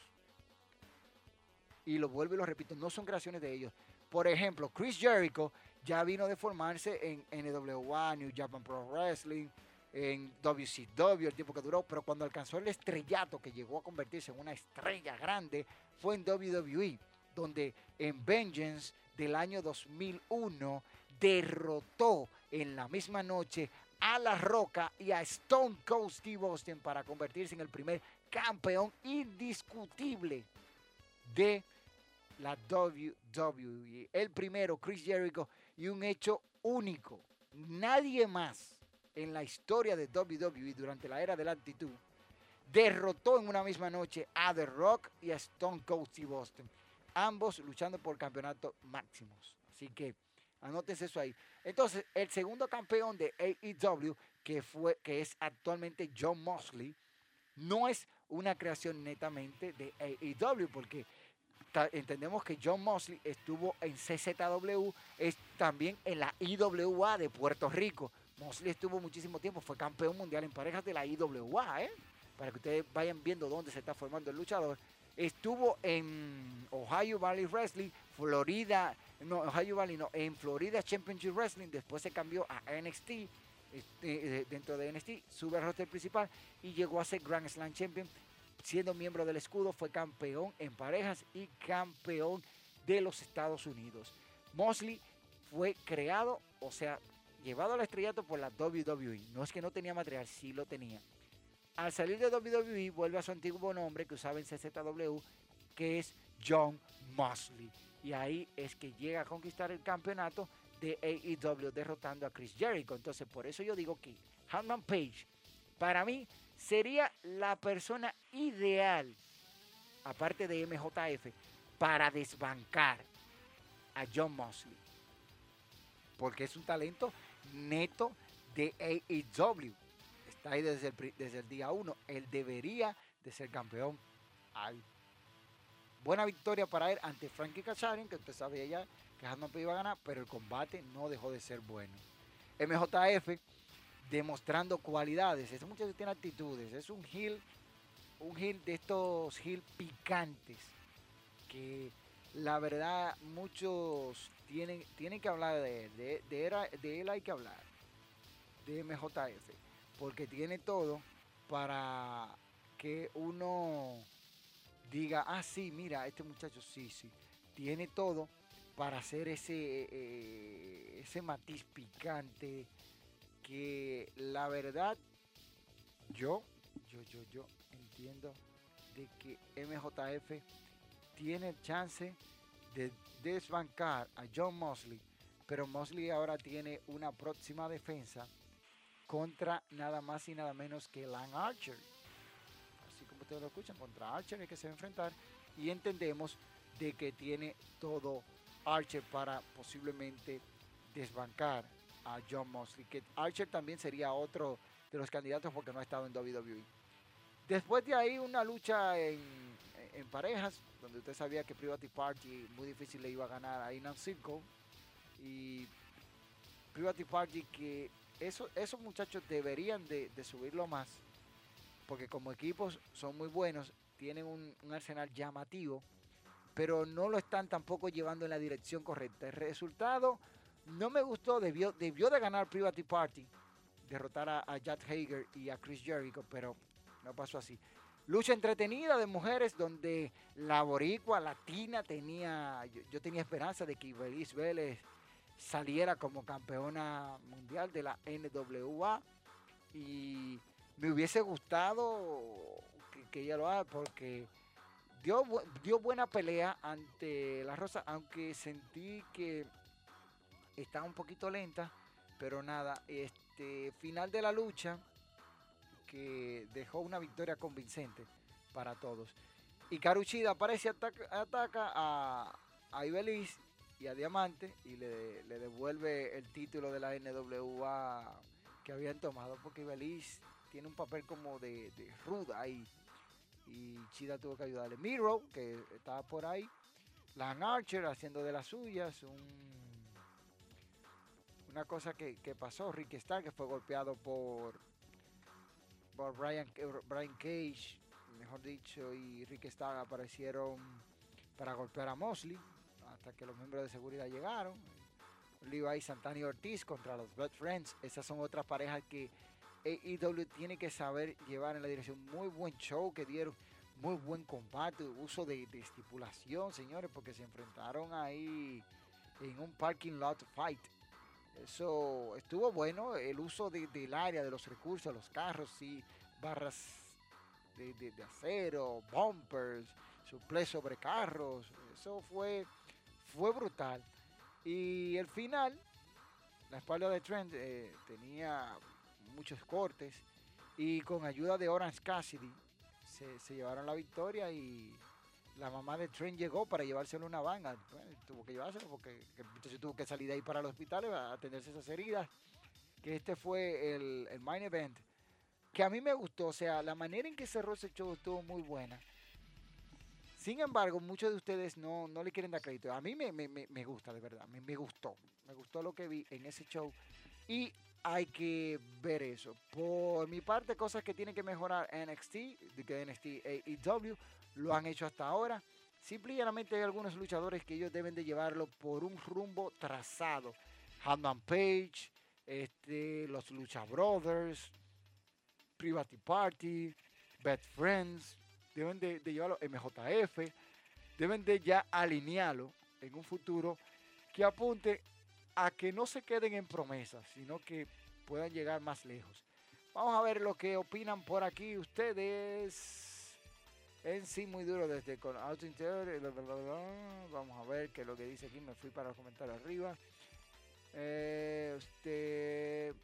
Y lo vuelvo y lo repito, no son creaciones de ellos. Por ejemplo, Chris Jericho ya vino de formarse en NWA, New Japan Pro Wrestling, en WCW, el tiempo que duró, pero cuando alcanzó el estrellato que llegó a convertirse en una estrella grande, fue en WWE, donde en Vengeance del año 2001 derrotó en la misma noche a La Roca y a Stone Cold Steve Austin para convertirse en el primer campeón indiscutible de la WWE. El primero, Chris Jericho, y un hecho único. Nadie más en la historia de WWE durante la era de la actitud, derrotó en una misma noche a The Rock y a Stone Cold Steve Austin, ambos luchando por campeonatos máximos. Así que anótense eso ahí. Entonces, el segundo campeón de AEW, que, fue, que es actualmente John Mosley, no es una creación netamente de AEW, porque entendemos que John Mosley estuvo en CZW, es también en la IWA de Puerto Rico. Mosley estuvo muchísimo tiempo, fue campeón mundial en parejas de la IWA, ¿eh? Para que ustedes vayan viendo dónde se está formando el luchador. Estuvo en Ohio Valley Wrestling, Florida, no, Ohio Valley no, en Florida Championship Wrestling, después se cambió a NXT, este, eh, dentro de NXT, sube al roster principal y llegó a ser Grand Slam Champion, siendo miembro del escudo, fue campeón en parejas y campeón de los Estados Unidos. Mosley fue creado, o sea, llevado al estrellato por la WWE. No es que no tenía material, sí lo tenía. Al salir de WWE vuelve a su antiguo nombre que usaba en CZW, que es John Mosley. Y ahí es que llega a conquistar el campeonato de AEW derrotando a Chris Jericho. Entonces por eso yo digo que Hanman Page para mí sería la persona ideal, aparte de MJF, para desbancar a John Mosley. Porque es un talento neto de AEW. Ahí desde el, desde el día uno. Él debería de ser campeón. Buena victoria para él ante Frankie Kazarian, que usted sabía ya que Hanman iba a ganar, pero el combate no dejó de ser bueno. MJF demostrando cualidades. Ese muchacho tiene actitudes. Es un heel, un heel de estos heel picantes que la verdad muchos tienen, tienen que hablar de él. De él hay que hablar. De MJF. Porque tiene todo para que uno diga, ah, sí, mira, este muchacho sí, sí. Tiene todo para hacer ese, eh, ese matiz picante que la verdad yo, yo, yo, yo entiendo de que MJF tiene chance de desbancar a John Mosley, pero Mosley ahora tiene una próxima defensa contra nada más y nada menos que Lan Archer. Así como ustedes lo escuchan, contra Archer es que se va a enfrentar y entendemos de que tiene todo Archer para posiblemente desbancar a John Mosley, que Archer también sería otro de los candidatos porque no ha estado en WWE. Después de ahí una lucha en, en parejas, donde usted sabía que Private Party muy difícil le iba a ganar a Inan Circle. Y Private Party que eso, esos muchachos deberían de, subirlo más, porque como equipos son muy buenos, tienen un, arsenal llamativo, pero no lo están tampoco llevando en la dirección correcta. El resultado no me gustó, debió, debió de ganar Private Party, derrotar a, Jack Hager y a Chris Jericho, pero no pasó así. Lucha entretenida de mujeres donde la boricua latina tenía, yo, tenía esperanza de que Ibeliz Vélez saliera como campeona mundial de la NWA y me hubiese gustado que, ella lo haga porque dio, dio buena pelea ante la Rosa, aunque sentí que estaba un poquito lenta, pero nada, este final de la lucha que dejó una victoria convincente para todos. Y Caruchida aparece, ataca, ataca a, a Ibeliz y a Diamante y le, devuelve el título de la NWA que habían tomado porque Ibeliz tiene un papel como de, ruda ahí y Chida tuvo que ayudarle. Miro, que estaba por ahí, Lan Archer haciendo de las suyas, una cosa que, pasó, Ricky Starr que fue golpeado por Brian, Brian Cage, mejor dicho, y Rick Starr aparecieron para golpear a Mosley que los miembros de seguridad llegaron. Levi Santana y Ortiz contra los Blood Friends. Esas son otras parejas que AEW tiene que saber llevar en la dirección. Muy buen show que dieron, muy buen combate, uso de, de estipulación, señores, porque se enfrentaron ahí en un parking lot fight. Eso estuvo bueno, el uso del área, de los recursos, los carros y barras de, acero, bumpers, suples sobre carros, eso fue, fue brutal. Y el final, la espalda de Trent eh, tenía muchos cortes y con ayuda de Orange Cassidy se, llevaron la victoria y la mamá de Trent llegó para llevárselo una van. tuvo que llevárselo porque entonces tuvo que salir de ahí para el hospital a atenderse esas heridas. Que este fue el, el main event. Que a mí me gustó. O sea, la manera en que cerró ese show estuvo muy buena. Sin embargo, muchos de ustedes no, no le quieren dar crédito. A mí me, me, me gusta, de verdad. Me, me gustó. Me gustó lo que vi en ese show. Y hay que ver eso. Por mi parte, cosas que tiene que mejorar NXT, que NXT AEW lo han hecho hasta ahora. Simplemente hay algunos luchadores que ellos deben de llevarlo por un rumbo trazado. Hanman Page, este, los Lucha Brothers, Private Party, Bad Friends, deben de, de llevarlo MJF, deben de ya alinearlo en un futuro que apunte a que no se queden en promesas, sino que puedan llegar más lejos. Vamos a ver lo que opinan por aquí ustedes. En sí, muy duro desde con Auto Interior. Vamos a ver qué es lo que dice aquí. Me fui para comentar arriba. Eh, usted.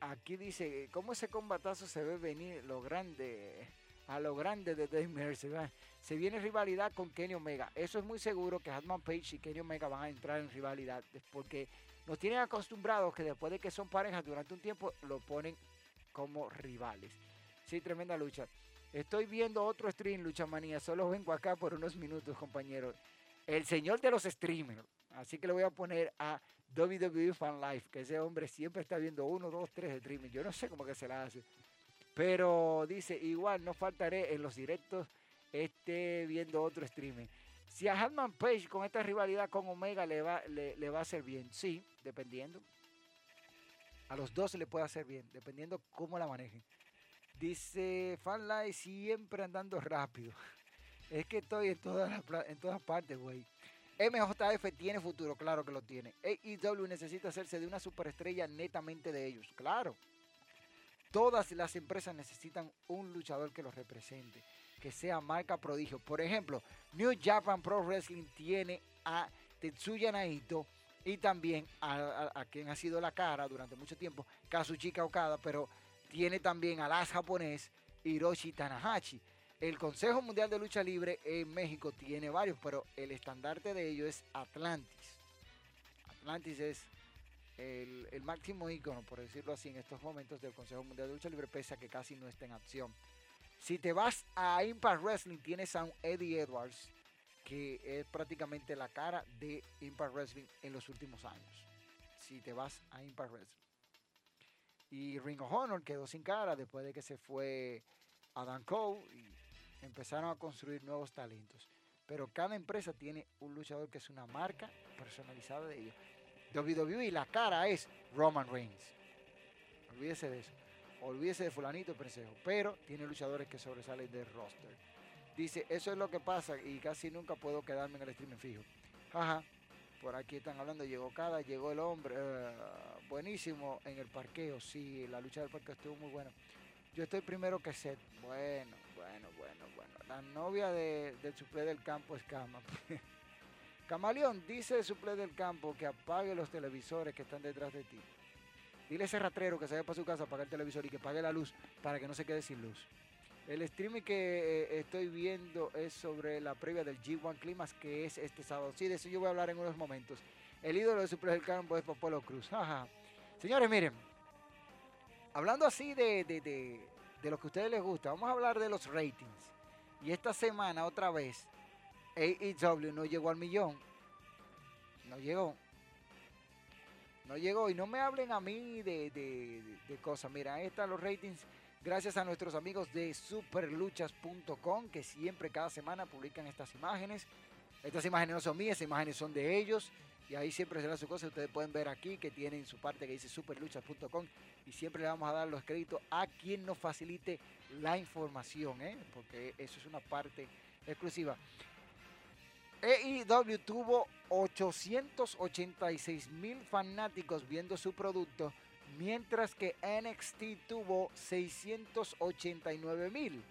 Aquí dice, ¿cómo ese combatazo se ve venir lo grande? A lo grande de Dave Mercer se viene rivalidad con Kenny Omega. Eso es muy seguro que Hatman Page y Kenny Omega van a entrar en rivalidad porque nos tienen acostumbrados que después de que son parejas durante un tiempo lo ponen como rivales. Sí, tremenda lucha. Estoy viendo otro stream, Lucha Manía. Solo vengo acá por unos minutos, compañeros. El señor de los streamers. Así que le voy a poner a WWE Fan Life, que ese hombre siempre está viendo uno, dos, tres streaming. Yo no sé cómo que se la hace. Pero dice, igual no faltaré en los directos esté viendo otro streaming. Si a Hatman Page con esta rivalidad con Omega le va, le, va a hacer bien, sí, dependiendo. A los dos le puede hacer bien, dependiendo cómo la manejen. Dice Fanlight siempre andando rápido. Es que estoy en todas, en todas partes, güey. MJF tiene futuro, claro que lo tiene. AEW necesita hacerse de una superestrella netamente de ellos, claro. Todas las empresas necesitan un luchador que los represente que sea marca prodigio. Por ejemplo, New Japan Pro Wrestling tiene a Tetsuya Naito y también a, quien ha sido la cara durante mucho tiempo, Kazuchika Okada, pero tiene también al as japonés Hiroshi Tanahashi. El Consejo Mundial de Lucha Libre en México tiene varios, pero el estandarte de ellos es Atlantis. Atlantis es el, el, máximo ícono, por decirlo así, en estos momentos del Consejo Mundial de Lucha Libre, pese a que casi no está en acción. Si te vas a Impact Wrestling, tienes a un Eddie Edwards, que es prácticamente la cara de Impact Wrestling en los últimos años. Si te vas a Impact Wrestling. Y Ring of Honor quedó sin cara después de que se fue Adam Cole y empezaron a construir nuevos talentos. Pero cada empresa tiene un luchador que es una marca personalizada de ellos. WWE, la cara es Roman Reigns. Olvídese de eso olvídese de fulanito Prensejo, pero tiene luchadores que sobresalen del roster. Dice, eso es lo que pasa y casi nunca puedo quedarme en el streaming fijo. Jaja, por aquí están hablando, llegó cada, llegó el hombre, eh, buenísimo en el parqueo, sí, la lucha del parqueo estuvo muy buena. Yo estoy primero que Seth. Bueno, bueno, bueno, bueno. La novia del suple del campo es Cama. Camaleón dice el suple del campo que apague los televisores que están detrás de ti. Dile a ese ratrero que se vaya para su casa a pagar el televisor y que pague la luz para que no se quede sin luz. El streaming que eh, estoy viendo es sobre la previa del G1 Climax que es este sábado. Sí, de eso yo voy a hablar en unos momentos. El ídolo de Super del Campo es Popolo Cruz. Señores, miren, hablando así de, de, de, lo que a ustedes les gusta, vamos a hablar de los ratings. Y esta semana otra vez, AEW no llegó al millón. No llegó no llegó. Y no me hablen a mí de, cosas. Mira, ahí están los ratings. Gracias a nuestros amigos de superluchas.com que siempre cada semana publican estas imágenes. Estas imágenes no son mías, estas imágenes son de ellos. Y ahí siempre será su cosa. Ustedes pueden ver aquí que tienen su parte que dice superluchas.com. Y siempre le vamos a dar los créditos a quien nos facilite la información, ¿eh? porque eso es una parte exclusiva. EIW tuvo 886 mil fanáticos viendo su producto, mientras que NXT tuvo 689 mil.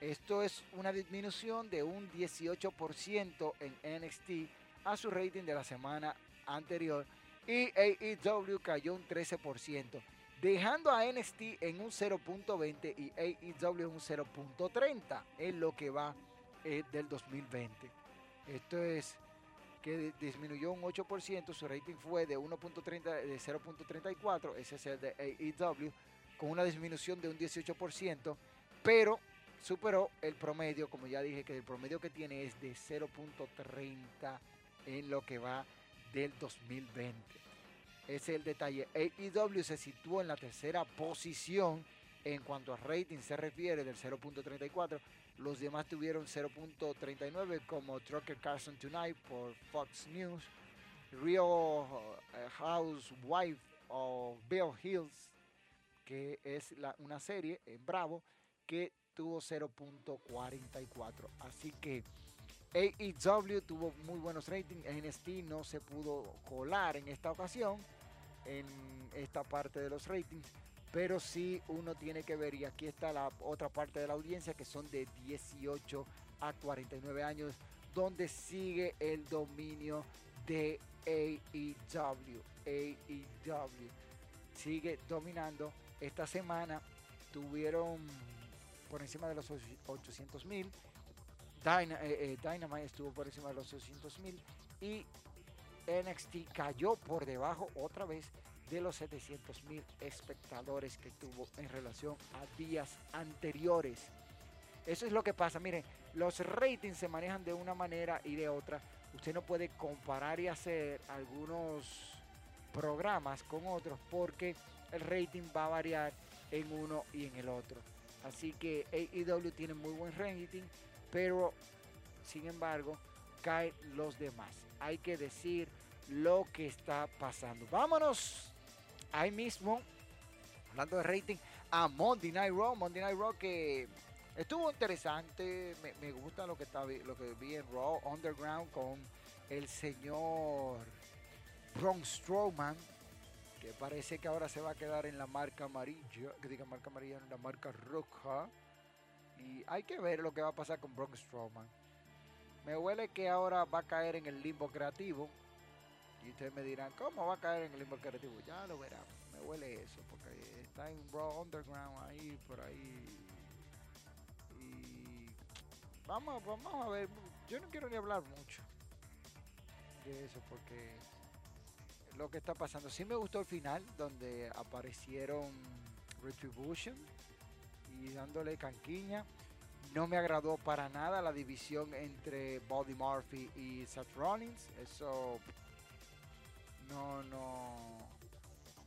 Esto es una disminución de un 18% en NXT a su rating de la semana anterior y AEW cayó un 13%, dejando a NXT en un 0.20 y AEW en un 0.30 en lo que va eh, del 2020. Esto es que disminuyó un 8%, su rating fue de 1.30 de 0.34, ese es el de AEW, con una disminución de un 18%, pero superó el promedio, como ya dije, que el promedio que tiene es de 0.30 en lo que va del 2020. Ese es el detalle. AEW se situó en la tercera posición en cuanto a rating se refiere del 0.34. Los demás tuvieron 0.39 como Trucker Carson Tonight por Fox News, Real eh, Housewife of Bill Hills, que es una serie en Bravo, que tuvo 0.44. Así que AEW tuvo muy buenos ratings. NXT no se pudo colar en esta ocasión en esta parte de los ratings. Pero sí uno tiene que ver, y aquí está la otra parte de la audiencia, que son de 18 a 49 años, donde sigue el dominio de AEW. AEW sigue dominando. Esta semana tuvieron por encima de los 800 mil. Eh, eh, Dynamite estuvo por encima de los 800 mil. Y NXT cayó por debajo otra vez de los 700 mil espectadores que tuvo en relación a días anteriores. Eso es lo que pasa. Miren, los ratings se manejan de una manera y de otra. Usted no puede comparar y hacer algunos programas con otros porque el rating va a variar en uno y en el otro. Así que AEW tiene muy buen rating, pero sin embargo caen los demás. Hay que decir lo que está pasando. Vámonos ahí mismo, hablando de rating, a Monday Night Raw. Monday Night Raw que estuvo interesante. Me, gusta lo que, está, lo que vi en Raw Underground con el señor Braun Strowman que parece que ahora se va a quedar en la marca amarilla, que diga marca amarilla, en la marca roja. Y hay que ver lo que va a pasar con Braun Strowman. Me huele que ahora va a caer en el limbo creativo. Y ustedes me dirán, ¿cómo va a caer en el limbo creativo? Ya lo verán. Me huele eso, porque está en Raw Underground ahí, por ahí. Y vamos, vamos a ver. Yo no quiero ni hablar mucho de eso, porque lo que está pasando. Sí me gustó el final, donde aparecieron Retribution y dándole canquiña. No me agradó para nada la división entre Bobby Murphy y Seth Rollins. Eso no, no,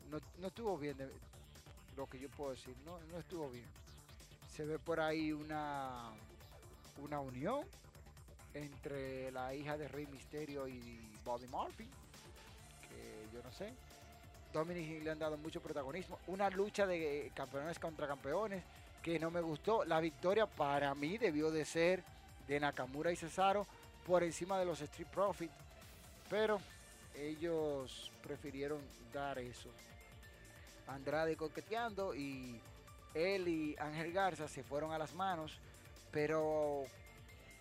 no, estuvo bien, lo que yo puedo decir. No, no estuvo bien. Se ve por ahí una, una unión entre la hija de Rey Misterio y Bobby Murphy yo no sé. Dominic le han dado mucho protagonismo. Una lucha de campeones contra campeones que no me gustó. La victoria para mí debió de ser de Nakamura y Cesaro por encima de los Street Profits. Pero ellos prefirieron dar eso. Andrade coqueteando y él y Ángel Garza se fueron a las manos. Pero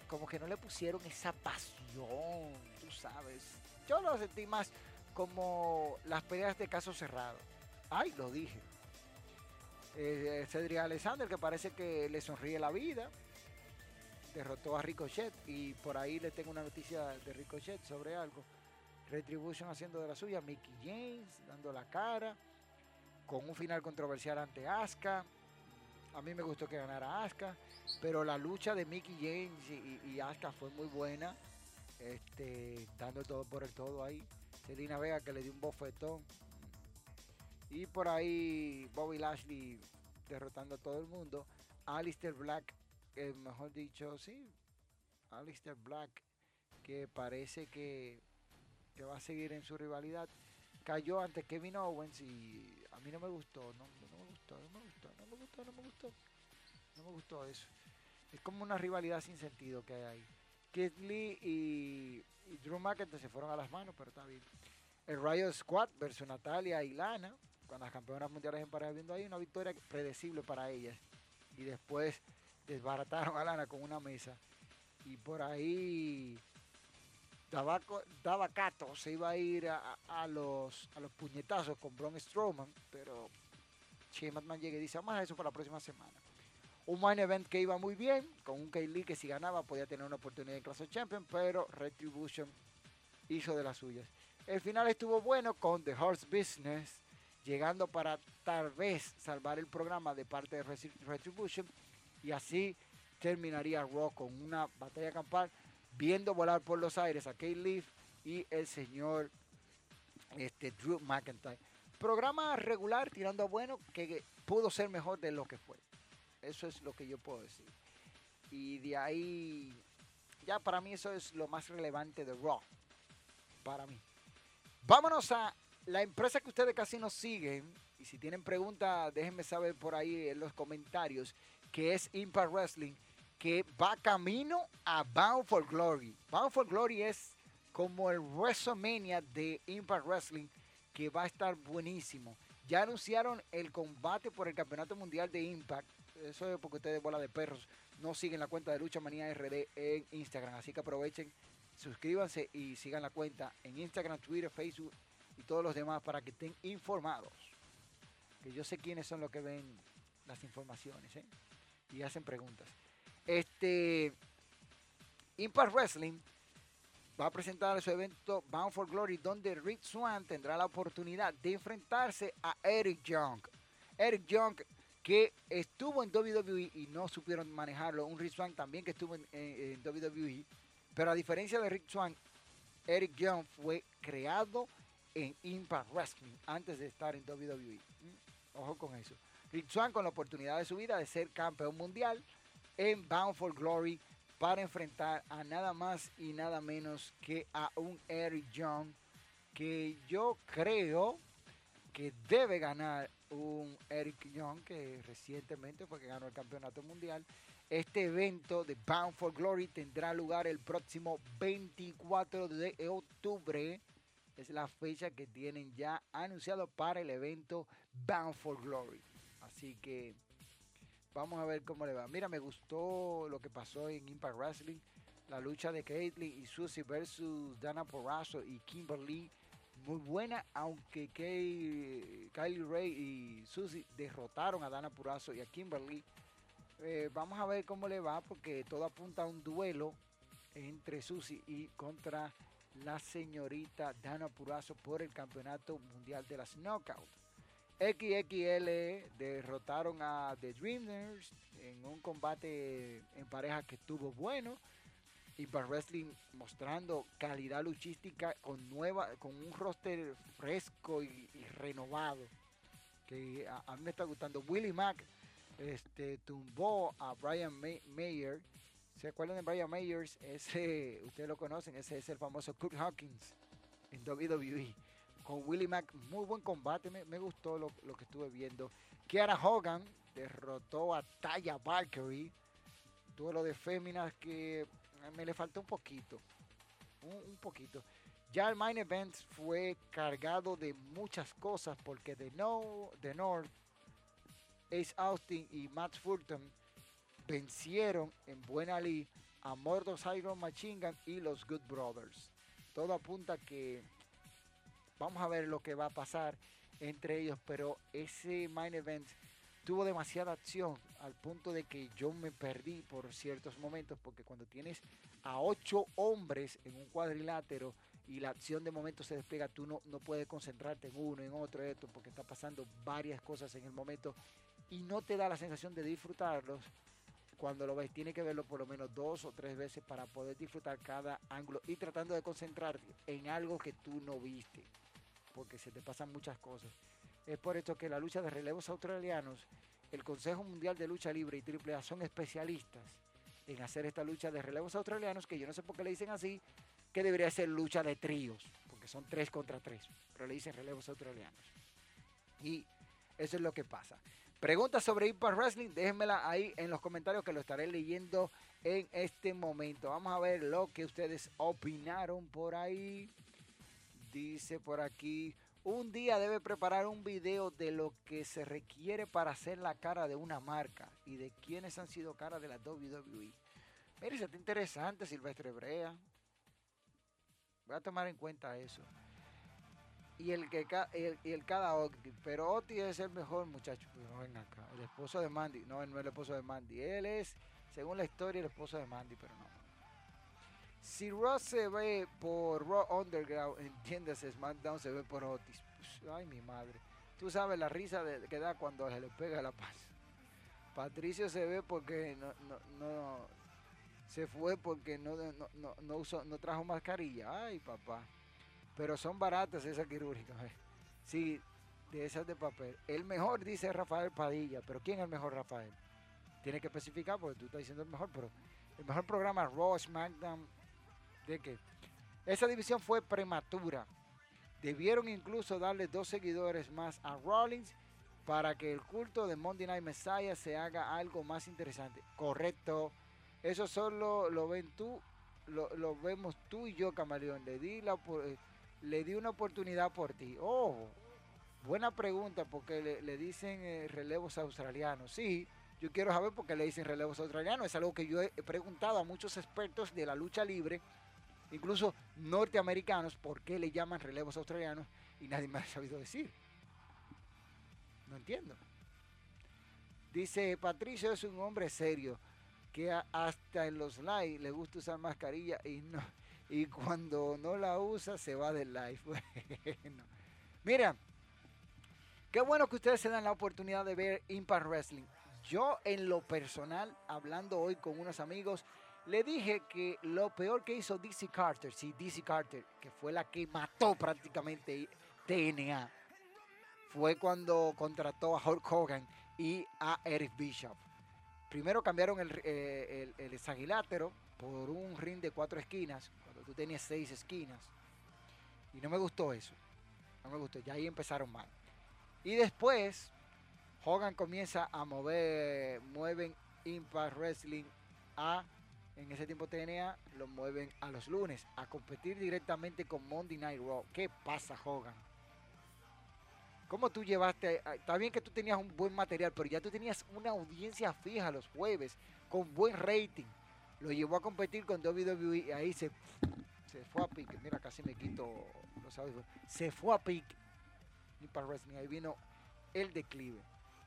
como que no le pusieron esa pasión, tú sabes. Yo lo sentí más como las peleas de caso cerrado. Ay, lo dije. Eh, Cedric Alexander, que parece que le sonríe la vida, derrotó a Ricochet y por ahí le tengo una noticia de Ricochet sobre algo. Retribution haciendo de la suya, Mickey James dando la cara, con un final controversial ante Asuka. A mí me gustó que ganara Asuka, pero la lucha de Mickey James y, y Asuka fue muy buena, este, dando todo por el todo ahí. Selina Vega que le dio un bofetón. Y por ahí Bobby Lashley derrotando a todo el mundo. Alistair Black, mejor dicho, sí. Alistair Black, que parece que, va a seguir en su rivalidad. Cayó ante Kevin Owens y a mí no me gustó, no, me gustó, no me gustó, no me gustó, no me gustó. No me gustó eso. Es como una rivalidad sin sentido que hay ahí. Keith Lee y y Drew McIntyre se fueron a las manos, pero está bien. El Riot Squad versus Natalia y Lana, con las campeonas mundiales en pareja, viendo ahí una victoria predecible para ellas. Y después desbarataron a Lana con una mesa. Y por ahí Davacato se iba a ir a, los, a los puñetazos con Braun Strowman, pero Shane llega y dice, a eso para la próxima semana. Un main event que iba muy bien, con un Kaylee que si ganaba podía tener una oportunidad en Clash of Champions, pero Retribution hizo de las suyas. El final estuvo bueno con The Horse Business, llegando para tal vez salvar el programa de parte de Retribution, y así terminaría Raw con una batalla campal, viendo volar por los aires a Kay Leaf y el señor este, Drew McIntyre. Programa regular, tirando a bueno, que pudo ser mejor de lo que fue. Eso es lo que yo puedo decir. Y de ahí, ya para mí eso es lo más relevante de Raw. Para mí. Vámonos a la empresa que ustedes casi nos siguen. Y si tienen preguntas, déjenme saber por ahí en los comentarios. Que es Impact Wrestling. Que va camino a Bound for Glory. Bound for Glory es como el WrestleMania de Impact Wrestling. Que va a estar buenísimo. Ya anunciaron el combate por el Campeonato Mundial de Impact. Eso es porque ustedes, bola de perros, no siguen la cuenta de Lucha Manía RD en Instagram. Así que aprovechen, suscríbanse y sigan la cuenta en Instagram, Twitter, Facebook y todos los demás para que estén informados. Que yo sé quiénes son los que ven las informaciones ¿eh? y hacen preguntas. Este Impact Wrestling va a presentar su evento Bound for Glory, donde Rick Swan tendrá la oportunidad de enfrentarse a Eric Young. Eric Young que estuvo en WWE y no supieron manejarlo. Un Rick Swan también que estuvo en, WWE. Pero a diferencia de Rick Swan, Eric Young fue creado en Impact Wrestling antes de estar en WWE. Mm, ojo con eso. Rick Swan con la oportunidad de su vida de ser campeón mundial en Bound for Glory para enfrentar a nada más y nada menos que a un Eric Young que yo creo que debe ganar un Eric Young que recientemente fue que ganó el campeonato mundial. Este evento de Bound for Glory tendrá lugar el próximo 24 de octubre. Es la fecha que tienen ya anunciado para el evento Bound for Glory. Así que vamos a ver cómo le va. Mira, me gustó lo que pasó en Impact Wrestling. La lucha de Caitlyn y Susie versus Dana Porrazo y Kimberly muy buena, aunque Kylie Ray y Susie derrotaron a Dana Purazo y a Kimberly. Eh, vamos a ver cómo le va, porque todo apunta a un duelo entre Susie y contra la señorita Dana Purazo por el campeonato mundial de las Knockout. XXL derrotaron a The Dreamers en un combate en pareja que estuvo bueno. Impact Wrestling mostrando calidad luchística con nueva, con un roster fresco y, renovado. Que a, mí me está gustando. Willie Mack este, tumbó a Brian Mayer. ¿Se acuerdan de Brian Mayers? Ese, ustedes lo conocen, ese es el famoso Kurt Hawkins en WWE. Con Willie Mack, muy buen combate, me, gustó lo, lo, que estuve viendo. Kiara Hogan derrotó a Taya Valkyrie. Duelo de féminas que me le faltó un poquito. Un, poquito. Ya el Main Event fue cargado de muchas cosas porque de, no, de North, Ace Austin y Matt Fulton vencieron en Buena Lee a Mordos Iron Machine Gun y los Good Brothers. Todo apunta que vamos a ver lo que va a pasar entre ellos, pero ese main event tuvo demasiada acción al punto de que yo me perdí por ciertos momentos porque cuando tienes a ocho hombres en un cuadrilátero y la acción de momento se despega, tú no, no puedes concentrarte en uno, en otro, esto, porque está pasando varias cosas en el momento y no te da la sensación de disfrutarlos cuando lo ves. Tienes que verlo por lo menos dos o tres veces para poder disfrutar cada ángulo y tratando de concentrarte en algo que tú no viste, porque se te pasan muchas cosas. Es por esto que la lucha de relevos australianos, el Consejo Mundial de Lucha Libre y AAA son especialistas en hacer esta lucha de relevos australianos, que yo no sé por qué le dicen así, que debería ser lucha de tríos, porque son tres contra tres, pero le dicen relevos australianos. Y eso es lo que pasa. Preguntas sobre Impact Wrestling, déjenmela ahí en los comentarios que lo estaré leyendo en este momento. Vamos a ver lo que ustedes opinaron por ahí. Dice por aquí, un día debe preparar un video de lo que se requiere para hacer la cara de una marca y de quiénes han sido cara de la WWE. Mire, está interesante, Silvestre Brea. Voy a tomar en cuenta eso. Y el que el, y el cada Oti, pero Oti es el mejor muchacho. No ven acá. El esposo de Mandy. No, él no es el esposo de Mandy. Él es, según la historia, el esposo de Mandy, pero no. Si Ross se ve por Raw Underground, entiéndase, SmackDown se ve por Otis. Pues, ay, mi madre. Tú sabes la risa que da cuando se le pega la paz. Patricio se ve porque no, no, se fue porque no, no, no, no trajo mascarilla. Ay, papá. Pero son baratas esas quirúrgicas. eh. Sí, de esas de papel. El mejor dice Rafael Padilla, pero ¿quién es el mejor Rafael? Tiene que especificar porque tú estás diciendo el mejor, pero el mejor programa Raw, SmackDown, ¿de qué? Esa división fue prematura. Debieron incluso darle dos seguidores más a Rollins para que el culto de Monday Night Messiah se haga algo más interesante. Correcto. Eso solo lo ven tú, lo, lo vemos tú y yo, Camaleón. Le di, la, opor- eh, le di una oportunidad por ti. Oh, buena pregunta, porque le, dicen eh, relevos australianos. Sí, yo quiero saber por qué le dicen relevos australianos. Es algo que yo he preguntado a muchos expertos de la lucha libre, incluso norteamericanos, por qué le llaman relevos australianos y nadie me ha sabido decir. No entiendo. Dice, Patricio es un hombre serio, que hasta en los live le gusta usar mascarilla y no y cuando no la usa se va del live. Bueno. Mira, qué bueno que ustedes se dan la oportunidad de ver Impact Wrestling. Yo en lo personal, hablando hoy con unos amigos, le dije que lo peor que hizo DC Carter, sí, DC Carter, que fue la que mató prácticamente TNA, fue cuando contrató a Hulk Hogan y a Eric Bishop. Primero cambiaron el, eh, el, por un ring de cuatro esquinas, tú tenías seis esquinas. Y no me gustó eso. No me gustó. Ya ahí empezaron mal. Y después, Hogan comienza a mover, mueven Impact Wrestling a, en ese tiempo TNA, lo mueven a los lunes, a competir directamente con Monday Night Raw. ¿Qué pasa, Hogan? ¿Cómo tú llevaste? Está bien que tú tenías un buen material, pero ya tú tenías una audiencia fija los jueves, con buen rating. Lo llevó a competir con WWE y ahí se, se fue a pique. Mira, casi me quito los audífonos. Se fue a pique. Impact Wrestling. Ahí vino el declive.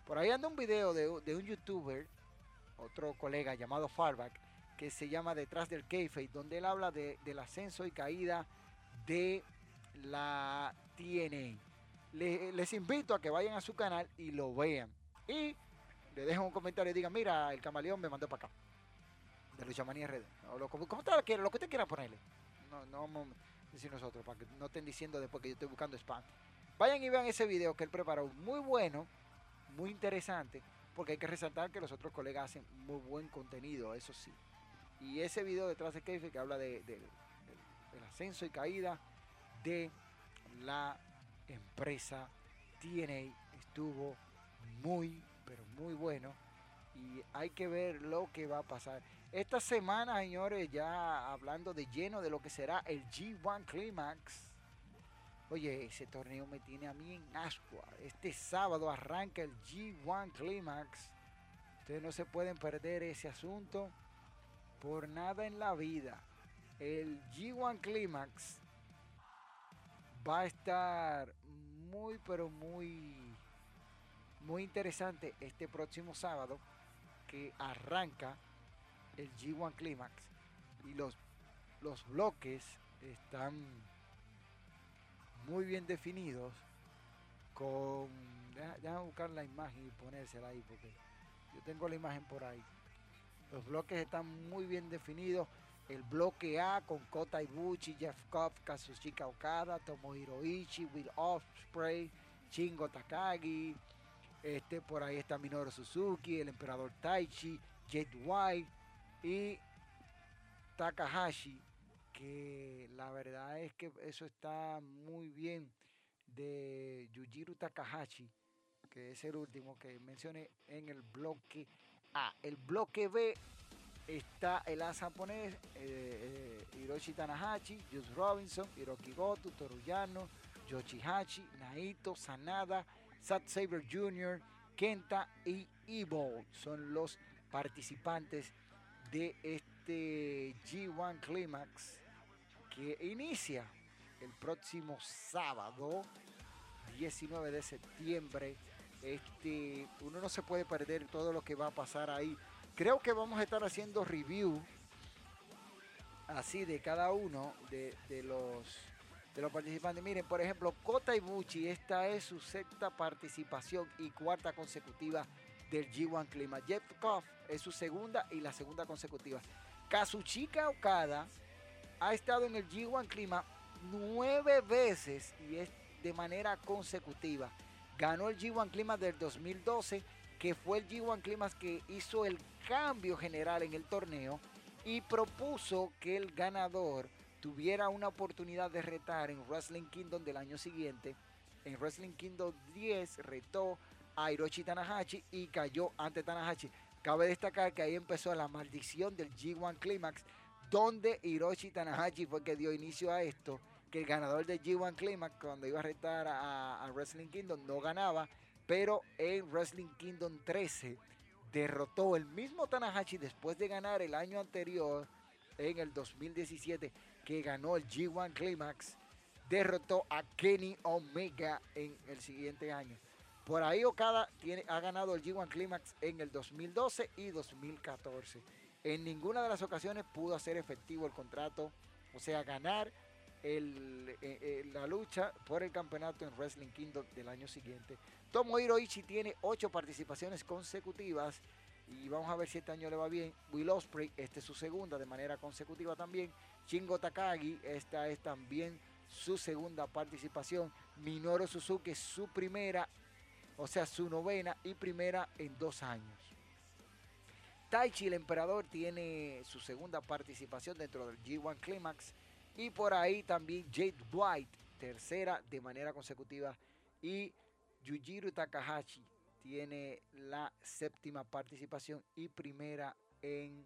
Por ahí anda un video de, de un youtuber, otro colega llamado Farback, que se llama Detrás del Kayfabe, donde él habla de- del ascenso y caída de la TNA. Le- les invito a que vayan a su canal y lo vean. Y le dejen un comentario y digan, mira, el camaleón me mandó para acá. De Lucha Manía RD. O lo, como, como lo que usted quiera ponerle. No, no vamos a decir nosotros, para que no estén diciendo después que yo estoy buscando spam. Vayan y vean ese video que él preparó. Muy bueno, muy interesante, porque hay que resaltar que los otros colegas hacen muy buen contenido, eso sí. Y ese video detrás de Keife que habla de, de- del- del ascenso y caída de la empresa TNA estuvo muy, pero muy bueno. Y hay que ver lo que va a pasar. Esta semana, señores, ya hablando de lleno de lo que será el G1 Climax. Oye, ese torneo me tiene a mí en ascua. Este sábado arranca el G1 Climax. Ustedes no se pueden perder ese asunto por nada en la vida. El G1 Climax va a estar muy, pero muy, muy interesante este próximo sábado que arranca el G1 Climax y los, los bloques están muy bien definidos con déjame buscar la imagen y ponérsela ahí porque yo tengo la imagen por ahí. Los bloques están muy bien definidos. El bloque A con Kota Ibushi, Jeff Cobb, Kazuchika Okada, Tomohiro Ishii, Will Ospreay, Shingo Takagi, este por ahí está Minoru Suzuki, el Emperador Taichi, Jet White y Takahashi, que la verdad es que eso está muy bien de Yujiro Takahashi, que es el último que mencioné en el bloque A. El bloque B está el as japonés eh, eh, Hiroshi Tanahashi, Juice Robinson, Hiroki Goto, Toruyano, Yoshihashi, Naito, Sanada, Zack Saber Jr., Kenta y Evil son los participantes de este G1 Climax que inicia el próximo sábado 19 de septiembre. Este, uno no se puede perder todo lo que va a pasar ahí. Creo que vamos a estar haciendo review así de cada uno de, de los de los participantes. Miren, por ejemplo, Kota Ibushi, esta es su sexta participación y cuarta consecutiva del G1 Clima. Jeff Koff es su segunda y la segunda consecutiva. Kazuchika Okada ha estado en el G1 Clima nueve veces y es de manera consecutiva. Ganó el G1 Climax del 2012, que fue el G1 Climax que hizo el cambio general en el torneo y propuso que el ganador tuviera una oportunidad de retar en Wrestling Kingdom del año siguiente. En Wrestling Kingdom 10 retó a Hiroshi Tanahashi y cayó ante Tanahashi. Cabe destacar que ahí empezó la maldición del G1 Climax, donde Hiroshi Tanahashi fue que dio inicio a esto, que el ganador del G1 Climax, cuando iba a retar a, a Wrestling Kingdom, no ganaba, pero en Wrestling Kingdom 13 derrotó el mismo Tanahashi después de ganar el año anterior, en el 2017, que ganó el G1 Climax, derrotó a Kenny Omega en el siguiente año. Por ahí Okada tiene, ha ganado el G1 Climax en el 2012 y 2014. En ninguna de las ocasiones pudo hacer efectivo el contrato, o sea, ganar eh, eh, la lucha por el campeonato en Wrestling Kingdom del año siguiente. Tomohiro Ishii tiene ocho participaciones consecutivas y vamos a ver si este año le va bien. Will Ospreay, esta es su segunda de manera consecutiva también. Shingo Takagi, esta es también su segunda participación. Minoru Suzuki, su primera o sea, su novena y primera en dos años. Taichi el emperador tiene su segunda participación dentro del G1 Climax y por ahí también Jade White, tercera de manera consecutiva y Yujiro Takahashi tiene la séptima participación y primera en,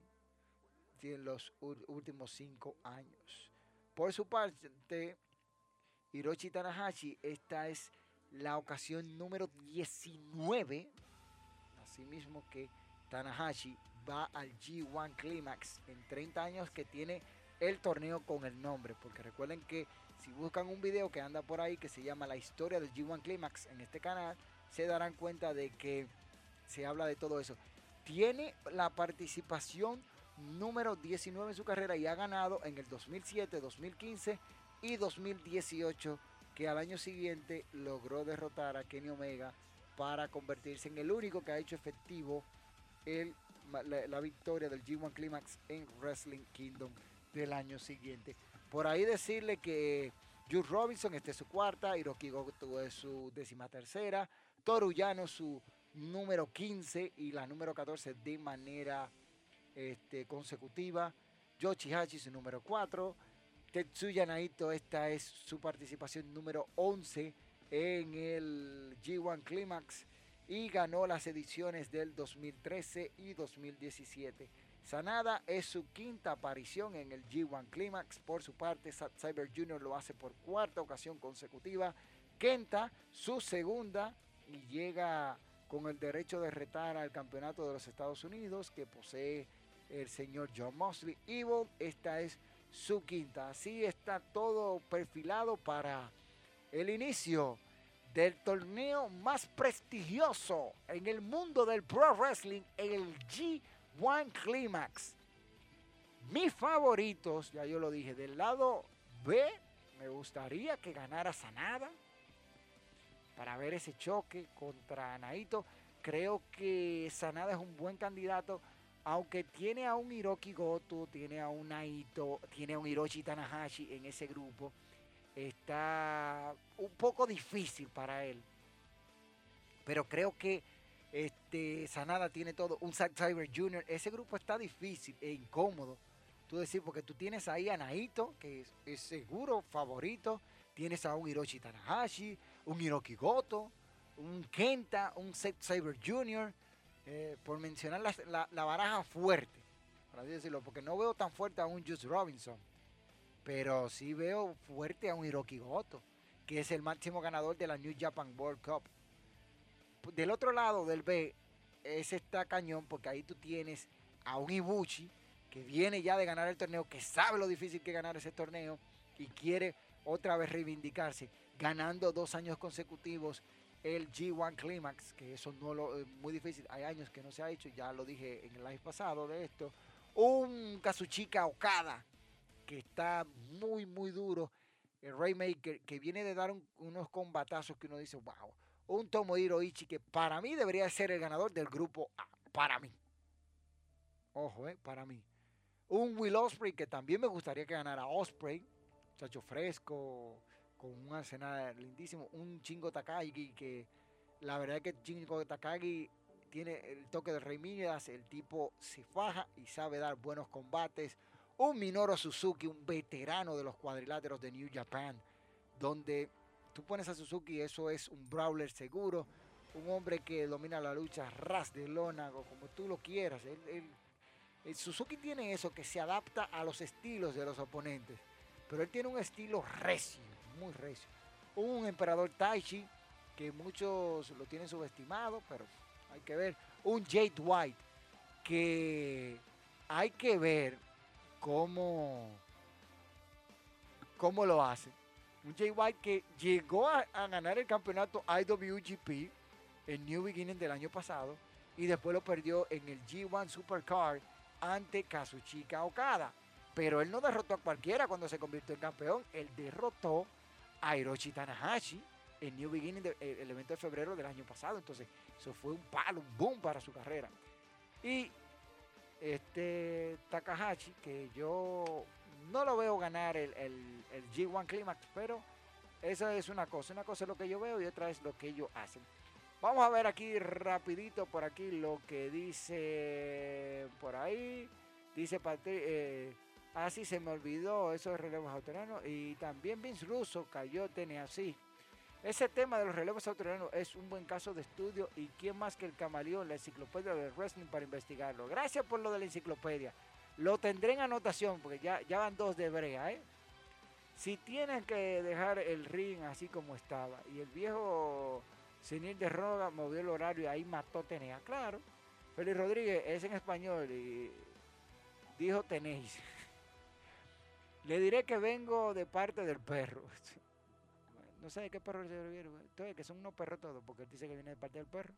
los últimos cinco años. Por su parte, Hiroshi Tanahashi, esta es la ocasión número 19, asimismo que Tanahashi va al G1 Climax en 30 años que tiene el torneo con el nombre, porque recuerden que si buscan un video que anda por ahí que se llama La historia del G1 Climax en este canal, se darán cuenta de que se habla de todo eso. Tiene la participación número 19 en su carrera y ha ganado en el 2007, 2015 y 2018 que al año siguiente logró derrotar a Kenny Omega para convertirse en el único que ha hecho efectivo la, victoria del G1 Climax en Wrestling Kingdom del año siguiente. Por ahí decirle que Jules Robinson este es su cuarta, Hiroki Goto es su décima tercera, Toruyano su número 15 y la número 14 de manera este, consecutiva, Yoshi su número 4, Tetsuya Naito, esta es su participación número 11 en el G1 Climax y ganó las ediciones del 2013 y 2017. Sanada es su quinta aparición en el G1 Climax. Por su parte, Cyber Jr. lo hace por cuarta ocasión consecutiva. Kenta, su segunda, y llega con el derecho de retar al campeonato de los Estados Unidos que posee el señor John Mosley. Evil, esta es su quinta. Así está todo perfilado para el inicio del torneo más prestigioso en el mundo del pro wrestling, el G1 Climax. Mis favoritos, ya yo lo dije, del lado B, me gustaría que ganara Sanada para ver ese choque contra Naito. Creo que Sanada es un buen candidato aunque tiene a un Hiroki Goto, tiene a un Naito, tiene a un Hiroshi Tanahashi en ese grupo, está un poco difícil para él. Pero creo que este, Sanada tiene todo, un Zack Cyber Jr., ese grupo está difícil e incómodo. Tú decir, porque tú tienes ahí a Naito, que es, seguro favorito, tienes a un Hiroshi Tanahashi, un Hiroki Goto, un Kenta, un Zack Cyber Jr., eh, por mencionar la, baraja fuerte, por decirlo, porque no veo tan fuerte a un Juice Robinson, pero sí veo fuerte a un Hiroki Goto, que es el máximo ganador de la New Japan World Cup. Del otro lado del B, ese está cañón, porque ahí tú tienes a un Ibuchi, que viene ya de ganar el torneo, que sabe lo difícil que es ganar ese torneo y quiere otra vez reivindicarse, ganando dos años consecutivos el G1 Climax, que eso no lo es muy difícil, hay años que no se ha hecho, ya lo dije en el live pasado de esto. Un Kazuchika Okada, que está muy, muy duro. El Raymaker, que viene de dar unos combatazos que uno dice, wow. Un Tomohiro Ichi, que para mí debería ser el ganador del grupo A, para mí. Ojo, eh, para mí. Un Will Osprey, que también me gustaría que ganara Osprey. Chacho fresco, con un arsenal lindísimo. Un chingo Takagi que la verdad es que chingo Takagi tiene el toque de Rey Midas. El tipo se faja y sabe dar buenos combates. Un Minoru Suzuki, un veterano de los cuadriláteros de New Japan, donde tú pones a Suzuki, eso es un brawler seguro, un hombre que domina la lucha ras de lona, como tú lo quieras. el Suzuki tiene eso, que se adapta a los estilos de los oponentes, pero él tiene un estilo recio, muy recio. Un emperador Taichi, que muchos lo tienen subestimado, pero hay que ver. Un Jade White, que hay que ver cómo, cómo lo hace. Un Jay White que llegó a, ganar el campeonato IWGP en New Beginning del año pasado y después lo perdió en el G1 Supercard ante Kazuchika Okada. Pero él no derrotó a cualquiera cuando se convirtió en campeón. Él derrotó a Hiroshi Tanahashi en New Beginning, el evento de febrero del año pasado. Entonces, eso fue un palo, un boom para su carrera. Y este Takahashi, que yo no lo veo ganar el, G1 Climax, pero esa es una cosa. Una cosa es lo que yo veo y otra es lo que ellos hacen. Vamos a ver aquí rapidito por aquí lo que dice por ahí. Dice Patrick, eh, así se me olvidó esos relevos autorianos. Y también Vince Russo cayó así. Ese tema de los relevos autorianos es un buen caso de estudio y quién más que el camaleón, la enciclopedia del wrestling para investigarlo. Gracias por lo de la enciclopedia. Lo tendré en anotación porque ya, ya van dos de brea. ¿eh? Si tienen que dejar el ring así como estaba y el viejo Senil de Roga movió el horario y ahí mató Tenea, claro. Félix Rodríguez es en español y dijo tenéis. Le diré que vengo de parte del perro. No sé de qué perro se refiere. Entonces, que son unos perros todos, porque él dice que viene de parte del perro.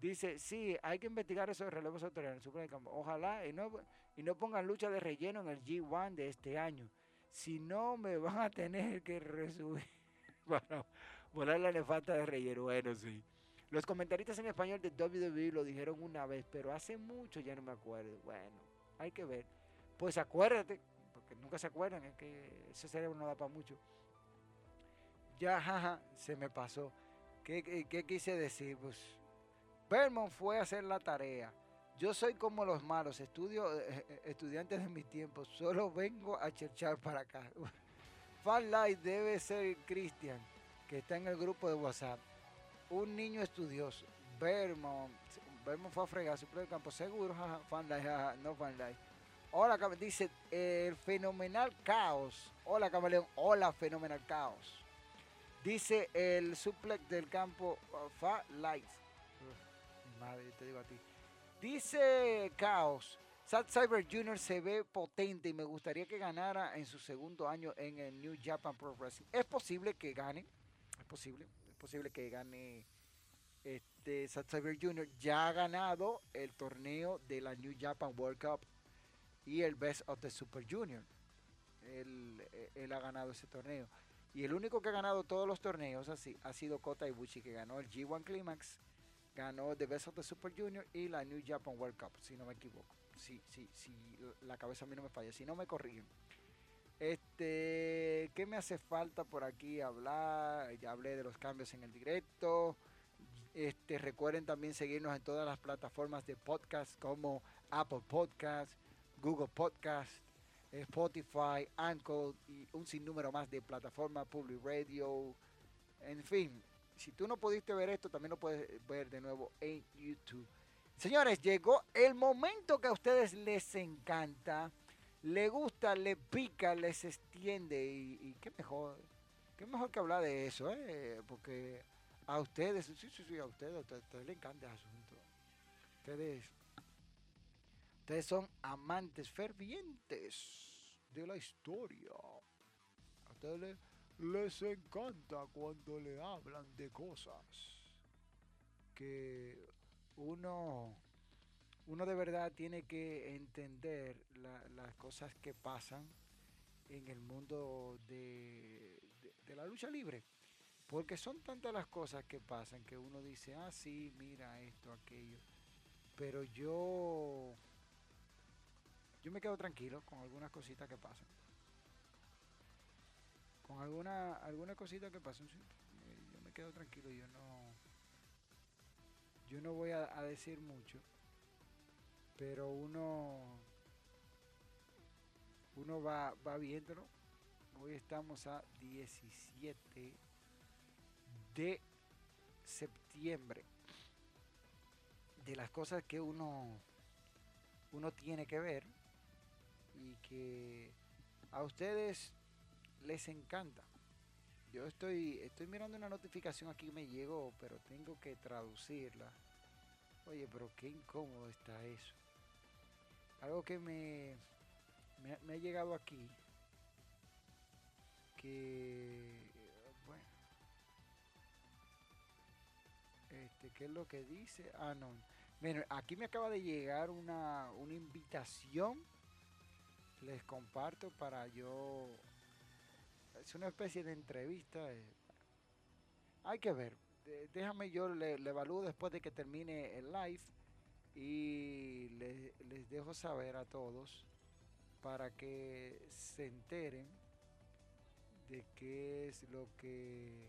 Dice, sí, hay que investigar esos relevos autoriales en. Ojalá y no, y no pongan lucha de relleno en el G1 de este año. Si no, me van a tener que resubir para volar la elefanta de relleno. Bueno, sí. Los comentaristas en español de WWE lo dijeron una vez, pero hace mucho ya no me acuerdo. Bueno, hay que ver. Pues acuérdate, porque nunca se acuerdan, es que ese cerebro no da para mucho ya, jaja, se me pasó. ¿Qué, quise decir? Pues, Vermont fue a hacer la tarea. Yo soy como los malos, estudio, eh, eh, estudiantes de mi tiempo, solo vengo a cherchar para acá. Fan Light debe ser Cristian, que está en el grupo de WhatsApp. Un niño estudioso. Vermont, Vermont fue a fregar su propio campo, seguro, jaja, Fan Light, no Fan Light. Hola, dice el fenomenal caos. Hola, camaleón. Hola, fenomenal caos. Dice el suplex del campo uh, Fa Light. madre, te digo a ti. Dice Chaos. Sad Cyber Jr. se ve potente y me gustaría que ganara en su segundo año en el New Japan Pro Wrestling. Es posible que gane. Es posible. Es posible que gane este Sad Cyber Jr. Ya ha ganado el torneo de la New Japan World Cup y el Best of the Super Junior. Él, eh, él ha ganado ese torneo. Y el único que ha ganado todos los torneos así ha sido Kota Ibushi, que ganó el G1 Climax, ganó The Best of the Super Junior y la New Japan World Cup, si no me equivoco. Si, sí, sí, la cabeza a mí no me falla, si no me corrigen. Este, ¿qué me hace falta por aquí hablar? Ya hablé de los cambios en el directo. Este, recuerden también seguirnos en todas las plataformas de podcast como Apple Podcast, Google Podcast, Spotify, Anchor y un sinnúmero más de plataformas, Public Radio, en fin. Si tú no pudiste ver esto, también lo puedes ver de nuevo en YouTube. Señores, llegó el momento que a ustedes les encanta, le gusta, le pica, les extiende y, qué mejor, qué mejor que hablar de eso, ¿eh? porque a ustedes, sí, sí, sí, a ustedes, a ustedes, les encanta el asunto. Ustedes Ustedes son amantes fervientes de la historia. A ustedes les, encanta cuando le hablan de cosas que uno, uno de verdad tiene que entender las cosas que pasan en el mundo de, de, la lucha libre. Porque son tantas las cosas que pasan que uno dice, ah, sí, mira esto, aquello. Pero yo yo me quedo tranquilo con algunas cositas que pasan. con alguna, alguna cosita que pasó, eh, yo me quedo tranquilo, yo no, yo no voy a, a decir mucho, pero uno, uno va, va viéndolo. Hoy estamos a 17 de septiembre. De las cosas que uno, uno tiene que ver y que a ustedes les encanta. Yo estoy, estoy mirando una notificación aquí, me llegó, pero tengo que traducirla. Oye, pero qué incómodo está eso. Algo que me, me, me ha llegado aquí, que, bueno, este, ¿qué es lo que dice? Ah, no. Bueno, aquí me acaba de llegar una, una invitación. Les comparto para yo es una especie de entrevista. eh. Hay que ver. Déjame yo le, le evalúo después de que termine el live y le- les dejo saber a todos para que se enteren de qué es lo que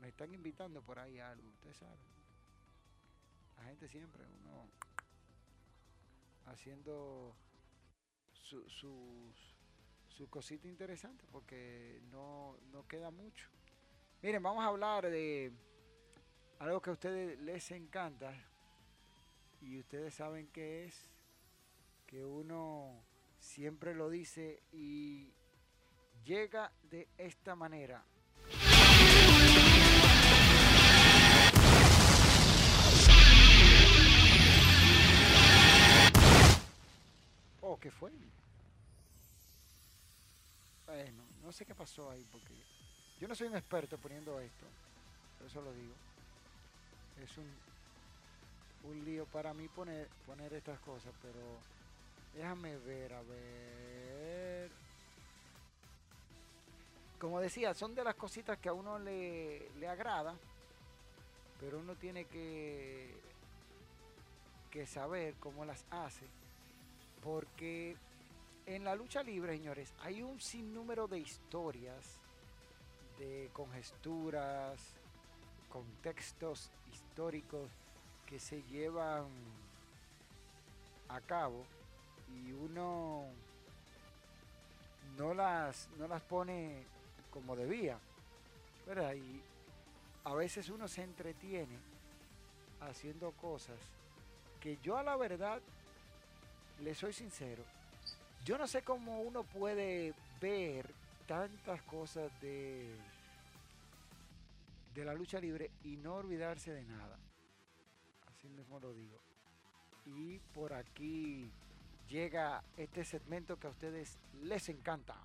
me están invitando por ahí a algo. Ustedes saben. La gente siempre, uno haciendo su- sus su cosita interesante porque no, no queda mucho. Miren, vamos a hablar de algo que a ustedes les encanta y ustedes saben que es que uno siempre lo dice y llega de esta manera. Oh, ¿qué fue? Bueno, no sé qué pasó ahí porque yo no soy un experto poniendo esto, eso lo digo. Es un, un lío para mí poner, poner estas cosas, pero déjame ver, a ver. Como decía, son de las cositas que a uno le, le agrada, pero uno tiene que, que saber cómo las hace, porque en la lucha libre, señores, hay un sinnúmero de historias, de conjesturas, contextos históricos que se llevan a cabo y uno no las, no las pone como debía, ¿verdad? Y a veces uno se entretiene haciendo cosas que yo a la verdad, le soy sincero, yo no sé cómo uno puede ver tantas cosas de, de la lucha libre y no olvidarse de nada. Así mismo lo digo. Y por aquí llega este segmento que a ustedes les encanta.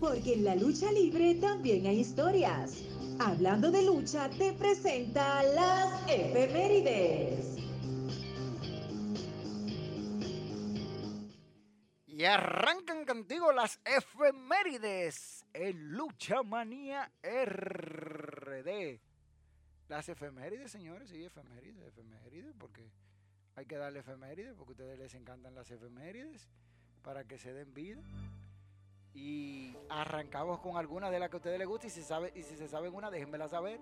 Porque en la lucha libre también hay historias. Hablando de lucha, te presenta las efemérides. Y arrancan contigo las efemérides en Lucha Manía RD. Las efemérides, señores, sí, efemérides, efemérides, porque hay que darle efemérides, porque a ustedes les encantan las efemérides para que se den vida. Y arrancamos con alguna de las que a ustedes les gusta y si, sabe, y si se saben una, déjenmela saber.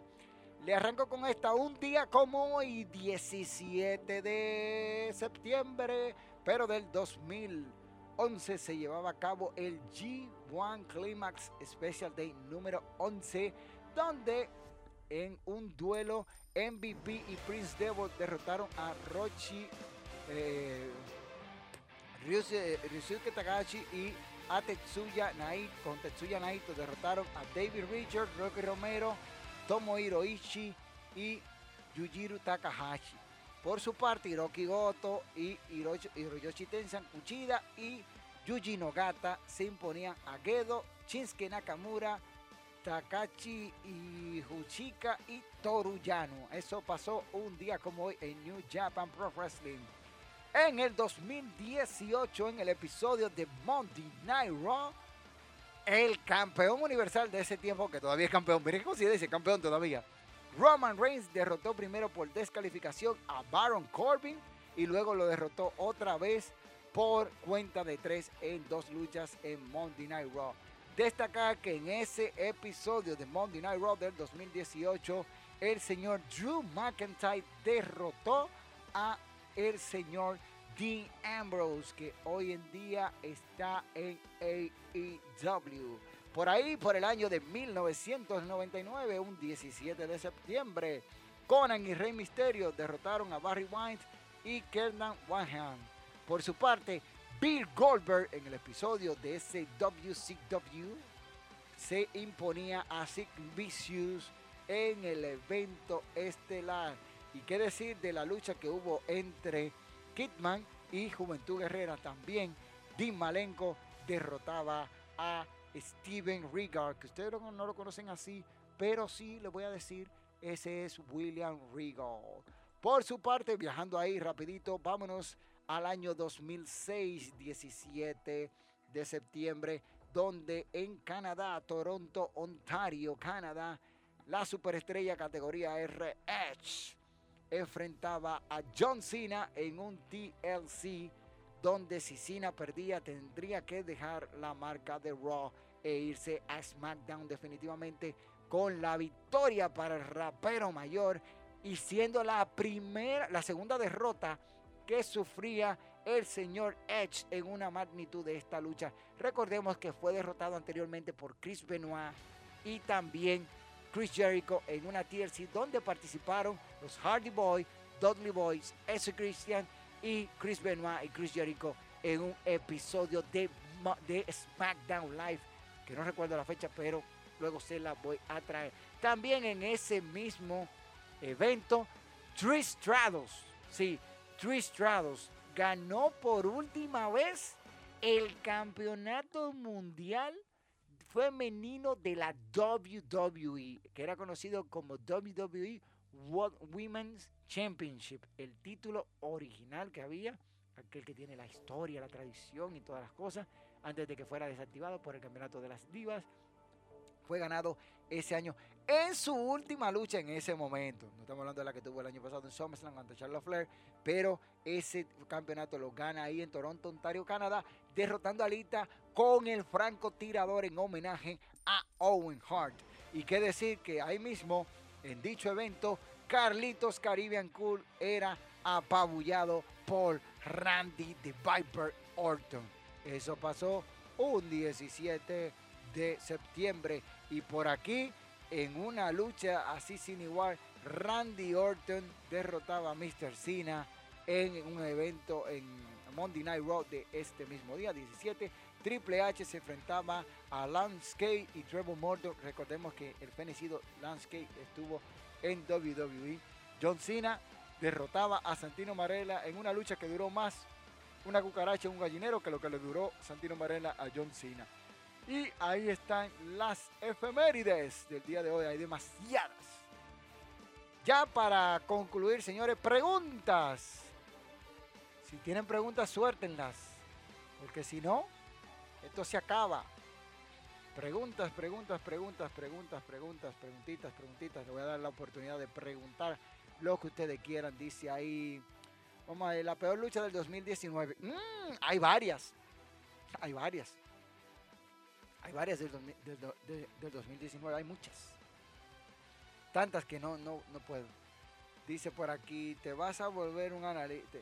Le arranco con esta, un día como hoy, 17 de septiembre, pero del 2011 se llevaba a cabo el G1 Climax Special Day número 11, donde en un duelo MVP y Prince Devil derrotaron a Rochi, eh, Ryusuke Takahashi y a Tetsuya Naito. Con Tetsuya Naito derrotaron a David Richard, Rocky Romero, Tomohiro Ishii y Yujiro Takahashi. Por su parte, Hiroki Goto y Hiroyoshi Tensan Uchida y Yuji Nogata se imponían a Gedo, Shinsuke Nakamura, Takachi y Huchika y Toru Yano. Eso pasó un día como hoy en New Japan Pro Wrestling. En el 2018, en el episodio de Monday Night Raw, el campeón universal de ese tiempo, que todavía es campeón, miren cómo se dice campeón todavía. Roman Reigns derrotó primero por descalificación a Baron Corbin y luego lo derrotó otra vez por cuenta de tres en dos luchas en Monday Night Raw. Destacar que en ese episodio de Monday Night Raw del 2018, el señor Drew McIntyre derrotó a el señor Dean Ambrose, que hoy en día está en AEW. Por ahí, por el año de 1999, un 17 de septiembre, Conan y Rey Mysterio derrotaron a Barry White y Kernan Wahan. Por su parte, Bill Goldberg en el episodio de ese WCW se imponía a Sid Vicious en el evento estelar. Y qué decir de la lucha que hubo entre Kidman y Juventud Guerrera también. Dean Malenko derrotaba a Steven Regal, que ustedes no lo conocen así, pero sí les voy a decir, ese es William Regal. Por su parte, viajando ahí rapidito, vámonos al año 2006, 17 de septiembre, donde en Canadá, Toronto, Ontario, Canadá, la superestrella categoría R Edge enfrentaba a John Cena en un TLC donde si Cena perdía tendría que dejar la marca de Raw e irse a SmackDown definitivamente con la victoria para el rapero mayor y siendo la primera, la segunda derrota que sufría el señor Edge en una magnitud de esta lucha. Recordemos que fue derrotado anteriormente por Chris Benoit y también Chris Jericho en una TLC donde participaron los Hardy Boys, Dudley Boys, S. Christian y Chris Benoit y Chris Jericho en un episodio de, de SmackDown Live, que no recuerdo la fecha, pero luego se la voy a traer. También en ese mismo evento, Trish Stratus, sí, Trish Stratus ganó por última vez el campeonato mundial femenino de la WWE, que era conocido como WWE World Women's Championship, el título original que había, aquel que tiene la historia, la tradición y todas las cosas, antes de que fuera desactivado por el campeonato de las divas fue ganado ese año en su última lucha en ese momento. No estamos hablando de la que tuvo el año pasado en SummerSlam ante Charlotte Flair, pero ese campeonato lo gana ahí en Toronto, Ontario, Canadá, derrotando a Lita con el francotirador en homenaje a Owen Hart. Y qué decir que ahí mismo, en dicho evento, Carlitos Caribbean Cool era apabullado por Randy the Viper Orton. Eso pasó un 17 de septiembre y por aquí, en una lucha así sin igual, Randy Orton derrotaba a Mr. Cena en un evento en Monday Night Raw de este mismo día, 17. Triple H se enfrentaba a Lance y Trevor Morton. Recordemos que el fenecido Lance estuvo en WWE. John Cena derrotaba a Santino Marella en una lucha que duró más una cucaracha un gallinero que lo que le duró Santino Marella a John Cena. Y ahí están las efemérides del día de hoy. Hay demasiadas. Ya para concluir, señores, preguntas. Si tienen preguntas, suértenlas. Porque si no, esto se acaba. Preguntas, preguntas, preguntas, preguntas, preguntas, preguntitas, preguntitas. Le voy a dar la oportunidad de preguntar lo que ustedes quieran. Dice ahí, vamos a ver, la peor lucha del 2019. Mm, hay varias. Hay varias. Hay varias del, 2019, hay muchas. Tantas que no, no, no puedo. Dice por aquí, te vas a volver un analista.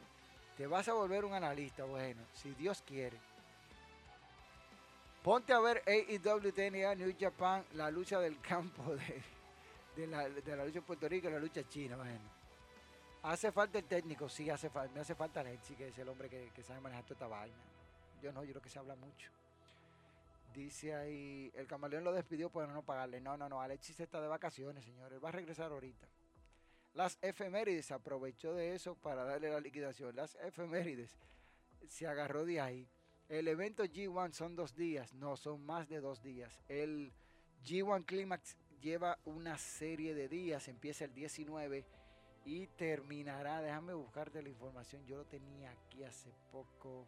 Te vas a volver un analista, bueno, si Dios quiere. Ponte a ver AEW TNA New Japan, la lucha del campo de, la, lucha en Puerto Rico y la lucha china, bueno. Hace falta el técnico, sí, hace falta, me hace falta Alexi, que es el hombre que, sabe manejar toda esta vaina. Yo no, yo creo que se habla mucho. Dice ahí, el camaleón lo despidió por no pagarle. No, no, no, Alexis está de vacaciones, señores. Va a regresar ahorita. Las efemérides aprovechó de eso para darle la liquidación. Las efemérides se agarró de ahí. El evento G1 son dos días, no, son más de dos días. El G1 Climax lleva una serie de días, empieza el 19 y terminará, déjame buscarte la información, yo lo tenía aquí hace poco.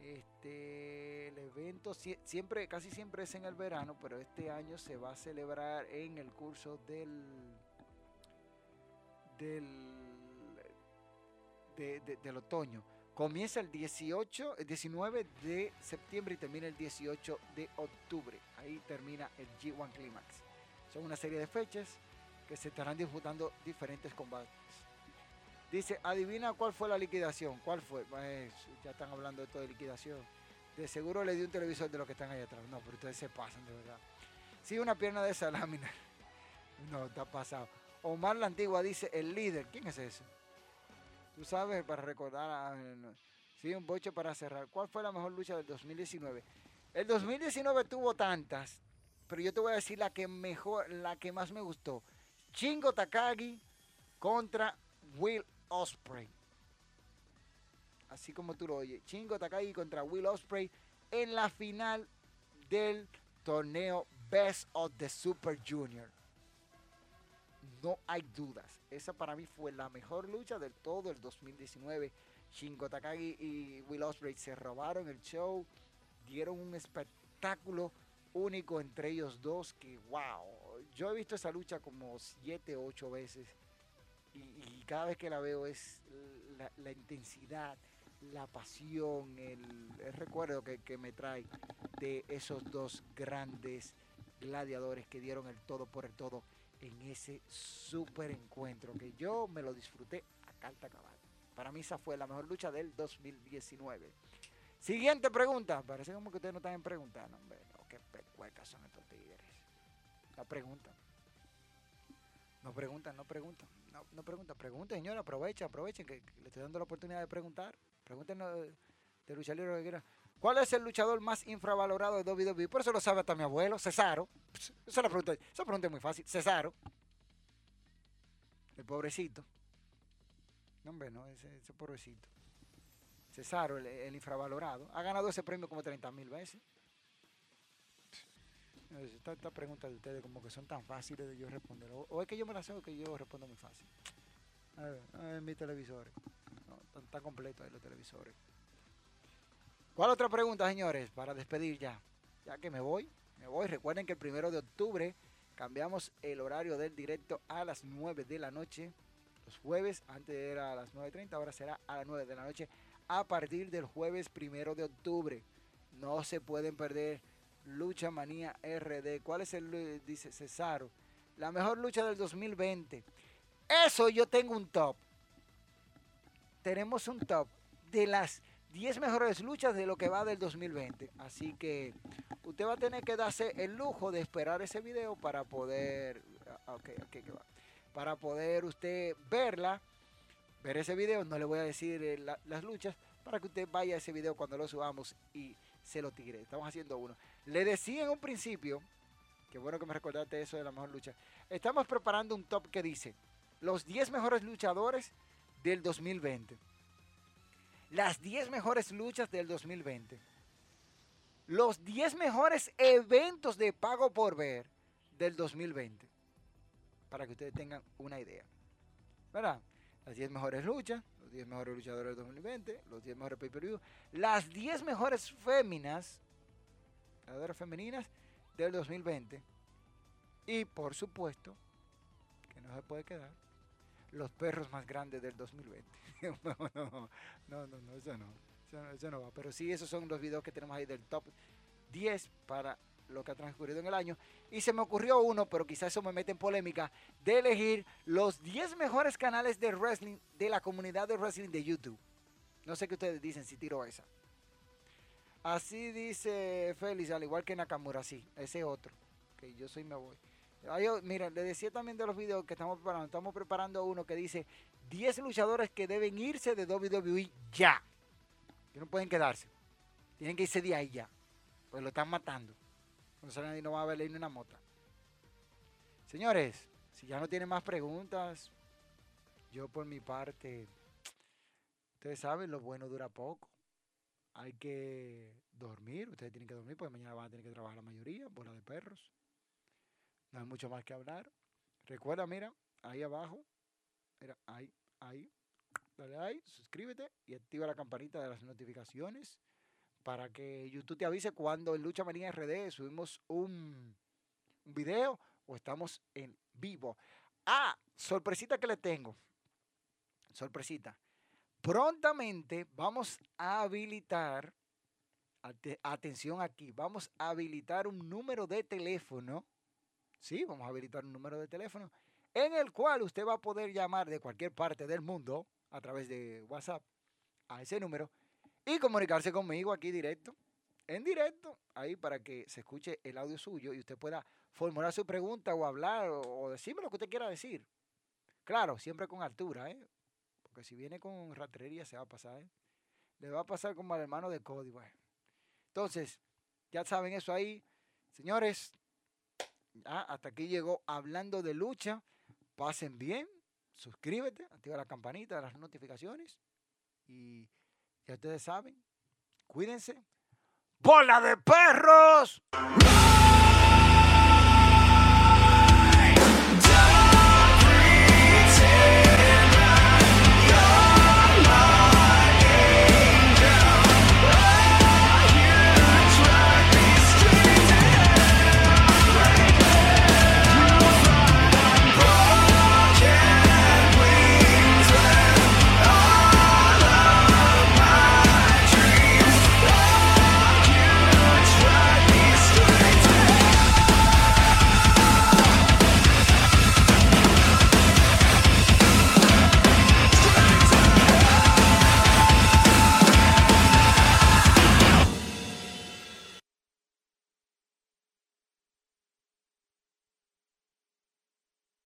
Este, el evento siempre, casi siempre es en el verano, pero este año se va a celebrar en el curso del, del, del otoño. Comienza el 18, el 19 de septiembre y termina el 18 de octubre. Ahí termina el G1 Climax. Son una serie de fechas que se estarán disputando diferentes combates. Dice, adivina cuál fue la liquidación. ¿Cuál fue? Pues, ya están hablando de todo de liquidación. De seguro le di un televisor de los que están ahí atrás. No, pero ustedes se pasan de verdad. Sí, una pierna de esa lámina. No, está pasado. Omar la Antigua dice, el líder. ¿Quién es ese? Tú sabes, para recordar. A, sí, un boche para cerrar. ¿Cuál fue la mejor lucha del 2019? El 2019 tuvo tantas, pero yo te voy a decir la que mejor, la que más me gustó. Chingo Takagi contra Will Osprey. Así como tú lo oyes. Chingo Takagi contra Will Osprey en la final del torneo Best of the Super Junior. No hay dudas. Esa para mí fue la mejor lucha de todo el 2019. Shingo Takagi y Will Ospreay se robaron el show. Dieron un espectáculo único entre ellos dos que, wow. Yo he visto esa lucha como siete, ocho veces. Y, cada vez que la veo es la, intensidad, la pasión, el, recuerdo que me trae de esos dos grandes gladiadores que dieron el todo por el todo en ese super encuentro que yo me lo disfruté a carta cabal. Para mí esa fue la mejor lucha del 2019. Siguiente pregunta. Parece como que ustedes no están preguntando. Hombre, no, qué pecuecas son estos tigres. La pregunta. No preguntan, no preguntan. No, no preguntan. Pregunten, señora. Aprovechen, aprovechen que, le estoy dando la oportunidad de preguntar. Pregunten de, de lucha libre que quieran. ¿Cuál es el luchador más infravalorado de WWE? Por eso lo sabe hasta mi abuelo, Cesaro. Esa, la pregunta, esa pregunta es muy fácil. Cesaro. El pobrecito. No, hombre, no, ese, pobrecito. Cesaro, el, infravalorado. Ha ganado ese premio como 30 mil veces. Esta, esta, pregunta de ustedes como que son tan fáciles de yo responder. O, es que yo me la sé o que yo respondo muy fácil. A ver, a ver mis televisores. No, completos ahí los televisores. ¿Cuál otra pregunta, señores? Para despedir ya. Ya que me voy, me voy. Recuerden que el primero de octubre cambiamos el horario del directo a las 9 de la noche. Los jueves, antes era a las 9.30, ahora será a las 9 de la noche. A partir del jueves primero de octubre. No se pueden perder Lucha Manía RD. ¿Cuál es el, dice Cesaro? La mejor lucha del 2020. Eso yo tengo un top. Tenemos un top de las 10 mejores luchas de lo que va del 2020. Así que usted va a tener que darse el lujo de esperar ese video para poder, ah, okay, okay, para poder usted verla, ver ese video. No le voy a decir eh, las luchas para que usted vaya a ese video cuando lo subamos y se lo tire. Estamos haciendo uno. Le decía en un principio, que bueno que me recordaste eso de la mejor lucha. Estamos preparando un top que dice los 10 mejores luchadores del 2020 las 10 mejores luchas del 2020, los 10 mejores eventos de pago por ver del 2020, para que ustedes tengan una idea. ¿Verdad? Las 10 mejores luchas, los 10 mejores luchadores del 2020, los 10 mejores pay-per-view, las 10 mejores féminas, luchadoras femeninas del 2020. Y por supuesto, que no se puede quedar, los perros más grandes del 2020. no, no, no, no, eso no. Eso, no va. Pero sí, esos son los videos que tenemos ahí del top 10 para lo que ha transcurrido en el año. Y se me ocurrió uno, pero quizás eso me mete en polémica, de elegir los 10 mejores canales de wrestling de la comunidad de wrestling de YouTube. No sé qué ustedes dicen si tiro esa. Así dice Félix, al igual que Nakamura, sí, ese otro. Que yo soy me voy. Mira, le decía también de los videos que estamos preparando. Estamos preparando uno que dice 10 luchadores que deben irse de WWE ya. Que no pueden quedarse. Tienen que irse de ahí ya. Pues lo están matando. Ahí no va a haber ni una mota. Señores, si ya no tienen más preguntas, yo por mi parte, ustedes saben, lo bueno dura poco. Hay que dormir, ustedes tienen que dormir porque mañana van a tener que trabajar la mayoría, bola de perros. No hay mucho más que hablar. Recuerda, mira, ahí abajo, mira, ahí, ahí, dale ahí, suscríbete y activa la campanita de las notificaciones para que YouTube te avise cuando en Lucha Manía RD subimos un, un video o estamos en vivo. Ah, sorpresita que le tengo. Sorpresita. prontamente vamos a habilitar, atención aquí, vamos a habilitar un número de teléfono, sí, vamos a habilitar un número de teléfono en el cual usted va a poder llamar de cualquier parte del mundo a través de WhatsApp a ese número y comunicarse conmigo aquí directo, en directo, ahí para que se escuche el audio suyo y usted pueda formular su pregunta o hablar o, decirme lo que usted quiera decir. Claro, siempre con altura, ¿eh? Porque si viene con ratrería se va a pasar, ¿eh? Le va a pasar como al hermano de Cody, Entonces, ya saben eso ahí. Señores, hasta aquí llegó hablando de lucha. Pasen bien, suscríbete, activa la campanita las notificaciones. Y ya ustedes saben, cuídense. ¡Bola de perros!